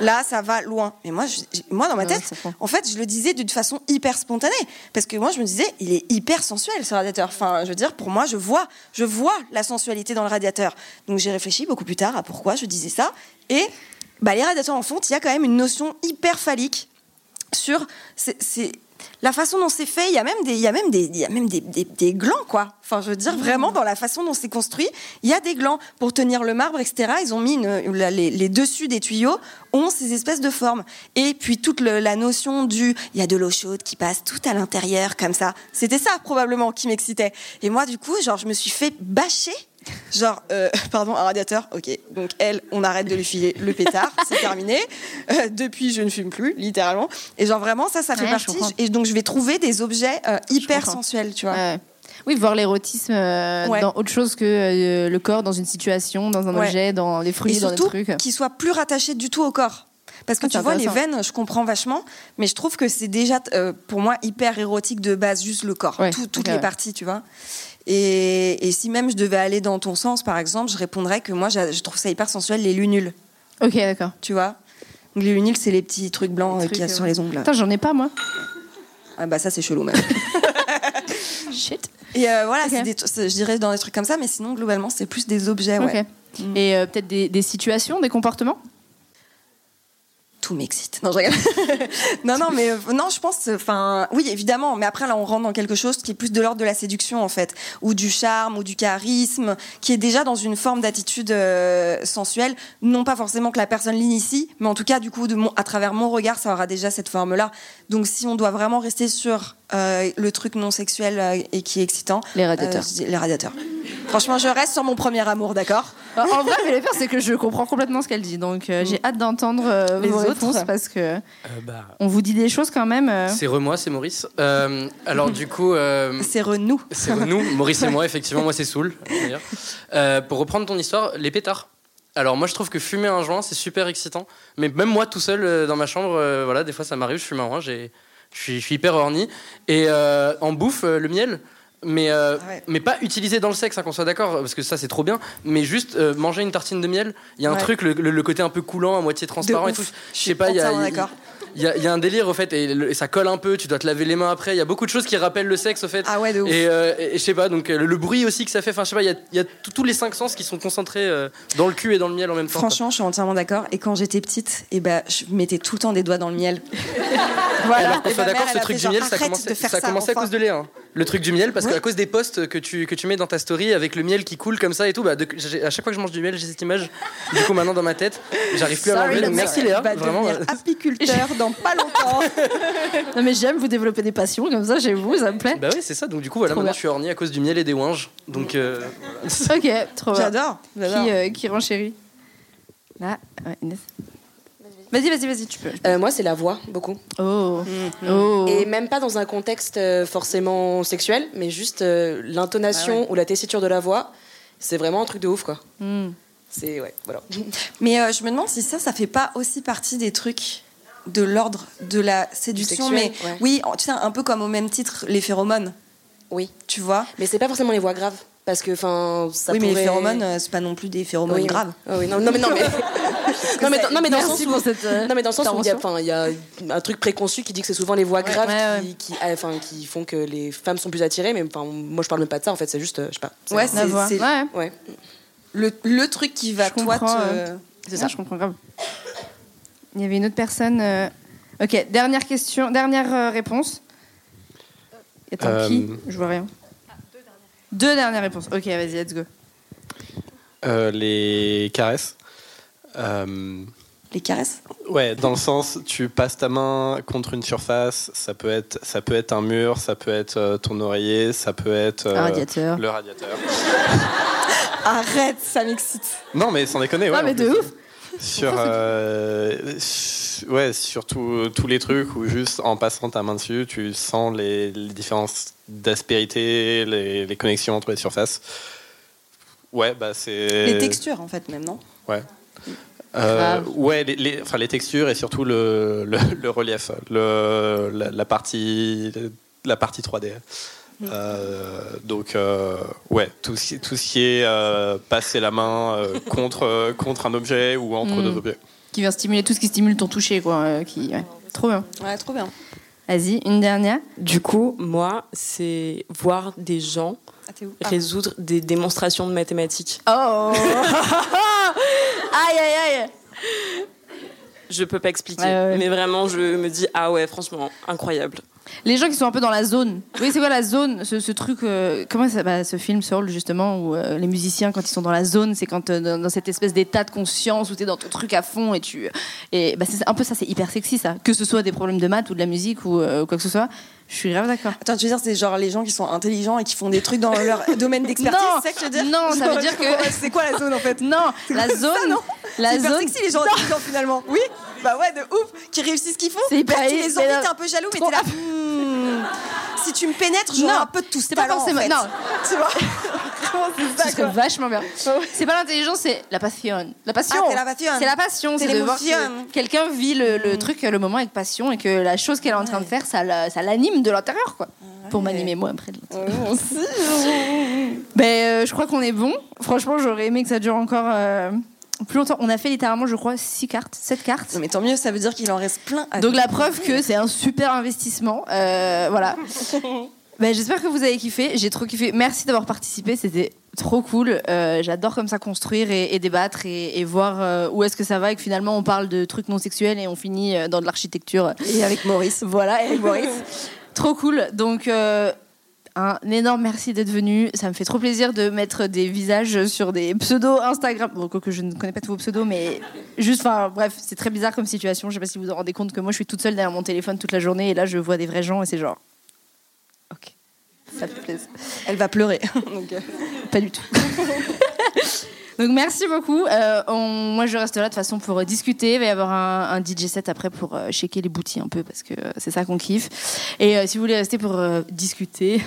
Là, ça va loin. Mais moi, je- moi dans ma Ouais, tête, en fait, je le disais d'une façon hyper spontanée, parce que moi, je me disais, il est hyper sensuel ce radiateur. Enfin, je veux dire, pour moi, je vois, je vois la sensualité dans le radiateur. Donc, j'ai réfléchi beaucoup plus tard à pourquoi je disais ça. Et bah, les radiateurs en fonte, il y a quand même une notion hyper phallique sur c'est la façon dont c'est fait. Il y a même des, il y a même des, il y a même des, des- des glands quoi. Enfin, je veux dire vraiment dans la façon dont c'est construit, il y a des glands pour tenir le marbre, etc. Ils ont mis une- les, les dessus des tuyaux ont ces espèces de formes. Et puis toute le- la notion du, il y a de l'eau chaude qui passe tout à l'intérieur comme ça. C'était ça probablement qui m'excitait. Et moi du coup, genre, je me suis fait bâcher. Genre, euh, (laughs) pardon, un radiateur, ok. Donc elle, on arrête de lui filer le pétard, (laughs) c'est terminé. Euh, depuis, je ne fume plus, littéralement. Et genre vraiment, ça, ça fait Ouais, partie. Et donc je vais trouver des objets euh, hyper sensuels, tu vois. Ouais. Oui, voir l'érotisme euh, Ouais. dans autre chose que euh, le corps, dans une situation, dans un Ouais. objet, dans les fruits, et dans des surtout trucs. qu'il soit plus rattaché du tout au corps. Parce que Ah, tu vois, les veines, je comprends vachement, mais je trouve que c'est déjà, euh, pour moi, hyper érotique de base, juste le corps, Ouais, tout- toutes les parties, tu vois. Et, et si même je devais aller dans ton sens, par exemple, je répondrais que moi, je trouve ça hyper sensuel, les lunules. Ok, d'accord. Tu vois? Donc, Les lunules, c'est les petits trucs blancs euh, qu'il y a sur euh, les ongles. Putain, j'en ai pas, moi. Ah bah ça, c'est chelou, même. (laughs) Shit. Et euh, voilà, Ok. c'est des tr- c'est- je dirais dans des trucs comme ça, mais sinon, globalement, c'est plus des objets, ouais. Ok. Et euh, peut-être des, des situations, des comportements? Tout m'excite. Non, je rigole. (laughs) non, non, mais euh, non, je pense, enfin, oui, évidemment, mais après là, on rentre dans quelque chose qui est plus de l'ordre de la séduction en fait, ou du charme, ou du charisme, qui est déjà dans une forme d'attitude euh, sensuelle. Non pas forcément que la personne l'initie, mais en tout cas, du coup, de mon, à travers mon regard, ça aura déjà cette forme-là. Donc, si on doit vraiment rester sur euh, le truc non sexuel euh, et qui est excitant, Les radiateurs. euh, les. Franchement, je reste sur mon premier amour, d'accord? En vrai, mais le pire, c'est que je comprends complètement ce qu'elle dit. Donc, euh, j'ai hâte d'entendre euh, Les vos autres. Parce que Euh, bah, on vous dit des choses quand même. euh. C'est re-moi, c'est Maurice. Euh, alors du coup... euh, C'est renou. C'est nous, Maurice et moi, effectivement, moi c'est Soul. Euh, pour reprendre ton histoire, les pétards. Alors moi je trouve que fumer un joint c'est super excitant, mais même moi tout seul euh, dans ma chambre, euh, voilà, des fois ça m'arrive, je fume un joint, j'ai- je suis, hyper horny. Et euh, en bouffe, euh, le miel, Mais, euh, mais pas utilisé dans le sexe, hein, qu'on soit d'accord, parce que ça c'est trop bien. Mais juste euh, manger une tartine de miel, il y a un Ouais. truc, le, le- côté un peu coulant, à moitié transparent et tout. Je sais pas, il y a, il y a- d'accord. il y a- il y a un délire au fait, et, le- et ça colle un peu, tu dois te laver les mains après. Il y a beaucoup de choses qui rappellent le sexe au fait. Ah ouais, de ouf. Et, euh, et- et je sais pas, donc euh, le, le bruit aussi que ça fait, enfin je sais pas, il y a, y a tous les cinq sens qui sont concentrés dans le cul et dans le miel en même temps. Franchement, je suis entièrement d'accord. Et quand j'étais petite, eh ben, je mettais tout le temps des doigts dans le miel. (laughs) Voilà. Alors qu'on Et soit d'accord, ce truc du miel, ça commençait, ça ça, commençait à cause de Léa. hein. Le truc du miel, parce qu'à cause des posts que tu, que tu mets dans ta story avec le miel qui coule comme ça et tout, bah, de- à chaque fois que je mange du miel, j'ai cette image. Du coup, maintenant dans ma tête, j'arrive plus à l'enlever. merci Léa, va vraiment. devenir euh, (laughs) apiculteur dans pas longtemps. (laughs) Non mais j'aime vous développer des passions comme ça chez vous, ça me plaît. Bah oui, c'est ça. Donc du coup, voilà, Trop maintenant bien. je suis orni à cause du miel et des ouinges. Donc euh, Ok, trop j'adore. Qui, euh, qui renchérit? Là, ouais, Inès. Vas-y, vas-y, vas-y, tu peux. Euh, moi, c'est la voix, beaucoup. Oh. Oh. Et même pas dans un contexte euh, forcément sexuel, mais juste euh, l'intonation Ah ouais. ou la tessiture de la voix, c'est vraiment un truc de ouf, quoi. Hmm. C'est, ouais, voilà. (laughs) Mais euh, je me demande si ça, ça fait pas aussi partie des trucs de l'ordre de la séduction. sexuel, mais ouais. oui, tu sais, un peu comme au même titre, les phéromones. Oui. Tu vois? Mais c'est pas forcément les voix graves. Parce que, enfin, ça Oui, mais les phéromones, euh, c'est pas non plus des phéromones Oui, graves. oui. oui, non, non, mais non, mais. (laughs) (laughs) non, mais, dans- non, mais dans le sens où, cette, euh, non, mais dans le sens où il y a, il y a un truc préconçu qui dit que c'est souvent les voix graves ouais, ouais. Qui, qui, enfin, qui font que les femmes sont plus attirées, mais enfin, moi je parle même pas de ça en fait, c'est juste, euh, je sais pas. Ouais, c'est Ouais. ouais. le, le truc qui va Je toi te- euh, C'est ça. je comprends grave. Il y avait une autre personne. euh, Ok, dernière question, dernière réponse. Attends, Euh, qui? Je vois rien. Deux dernières réponses. Ok, vas-y, let's go. Euh, les caresses. Euh, Les caresses Ouais, dans le sens, tu passes ta main contre une surface, ça peut être, ça peut être un mur, ça peut être euh, ton oreiller, ça peut être euh, Un radiateur. le radiateur. (laughs) Arrête, ça m'excite. Non, mais sans déconner, ouais. Non, mais en de plus. ouf. Sur, (laughs) euh, su- ouais, sur tout- tous les trucs où juste en passant ta main dessus, tu sens les, les différences d'aspérité, les, les connexions entre les surfaces. Ouais, bah c'est. Les textures, en fait, même, non? Ouais. Euh, ouais, les, les- enfin, les textures et surtout le, le, le relief, le, la, la partie, la partie 3D. Euh, donc, euh, ouais, tout, ce qui- tout ce qui est passer la main contre, contre un objet ou entre Mm. deux objets. Qui vient stimuler tout ce qui stimule ton toucher, quoi. euh, qui... ouais. Trop bien. Ouais, trop bien. Vas-y, une dernière. Du coup, moi, c'est voir des gens Ah, t'es où? Ah. résoudre des démonstrations de mathématiques. Oh (laughs) Aïe, aïe, aïe Je peux pas expliquer, Ouais, ouais. mais vraiment, je me dis, ah ouais, franchement, incroyable. Les gens qui sont un peu dans la zone. Oui, c'est quoi la zone ce, ce truc. euh, comment ça bah, Ce film Soul, justement, où euh, les musiciens, quand ils sont dans la zone, c'est quand euh, dans, dans cette espèce d'état de conscience où t'es dans ton truc à fond et tu. Et bah, c'est un peu ça, c'est hyper sexy, ça. Que ce soit des problèmes de maths ou de la musique ou euh, quoi que ce soit. Je suis grave d'accord. Attends, tu veux dire, c'est genre les gens qui sont intelligents et qui font des trucs dans leur (laughs) domaine d'expertise Non, c'est ça que tu veux dire? non, ça veut (laughs) dire je que- C'est quoi la zone en fait? Non, la quoi ça, zone. non? la C'est zone. sexy les gens intelligents finalement. Oui? Bah ouais, de ouf Qui réussissent ce qu'ils font. C'est hyper- Bah, Tu les envies, t'es un peu jaloux, mais t'es là. hmm, Si tu me pénètres, j'aurai un peu de tout ce c'est pas en forcément- fait. non. (laughs) Tu vois c'est serait vachement bien. C'est pas l'intelligence, c'est la passion. La passion. Ah, c'est la passion. C'est la passion. C'est de voir que quelqu'un vit le, le truc, le moment avec passion et que la chose qu'elle est en train de faire, ça la- ça l'anime de l'intérieur, quoi. Pour m'animer moi après. de l'intérieur. (laughs) Ben, euh, je crois qu'on est bon. Franchement, j'aurais aimé que ça dure encore euh, plus longtemps. On a fait littéralement, je crois, 6 cartes, 7 cartes. Non, mais tant mieux, ça veut dire qu'il en reste plein à Donc la preuve que c'est un super investissement. Euh, voilà. (laughs) Ben, J'espère que vous avez kiffé. J'ai trop kiffé. Merci d'avoir participé. C'était trop cool. Euh, J'adore comme ça construire et, et débattre et, et voir euh, où est-ce que ça va et que finalement on parle de trucs non sexuels et on finit dans de l'architecture. Et avec Maurice. Voilà, et avec Maurice. (laughs) trop cool. Donc un énorme merci d'être venu. Ça me fait trop plaisir de mettre des visages sur des pseudos Instagram. Bon, que je ne connais pas tous vos pseudos, mais juste, enfin, bref, c'est très bizarre comme situation. Je sais pas si vous vous rendez compte que moi, je suis toute seule derrière mon téléphone toute la journée et là, je vois des vrais gens et c'est genre. Ok. Ça fait plaisir. Elle va pleurer. (laughs) Donc, euh, Pas du tout. (laughs) Donc merci beaucoup. Euh, moi je reste là de façon pour euh, discuter. Il va y avoir un, DJ set après pour euh, checker les boutiques un peu parce que c'est ça qu'on kiffe. Et si vous voulez rester pour discuter,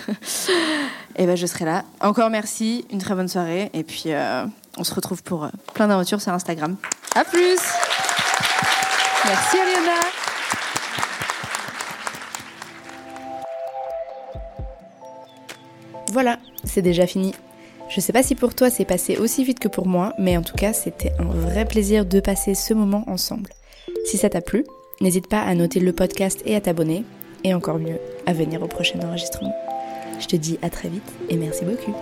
(laughs) eh ben je serai là. Encore merci, une très bonne soirée et puis on se retrouve pour plein d'aventures sur Instagram. À plus. Merci Aliona. Voilà, c'est déjà fini. Je sais pas si pour toi c'est passé aussi vite que pour moi, mais en tout cas c'était un vrai plaisir de passer ce moment ensemble. Si ça t'a plu, n'hésite pas à noter le podcast et à t'abonner, et encore mieux, à venir au prochain enregistrement. Je te dis à très vite et merci beaucoup.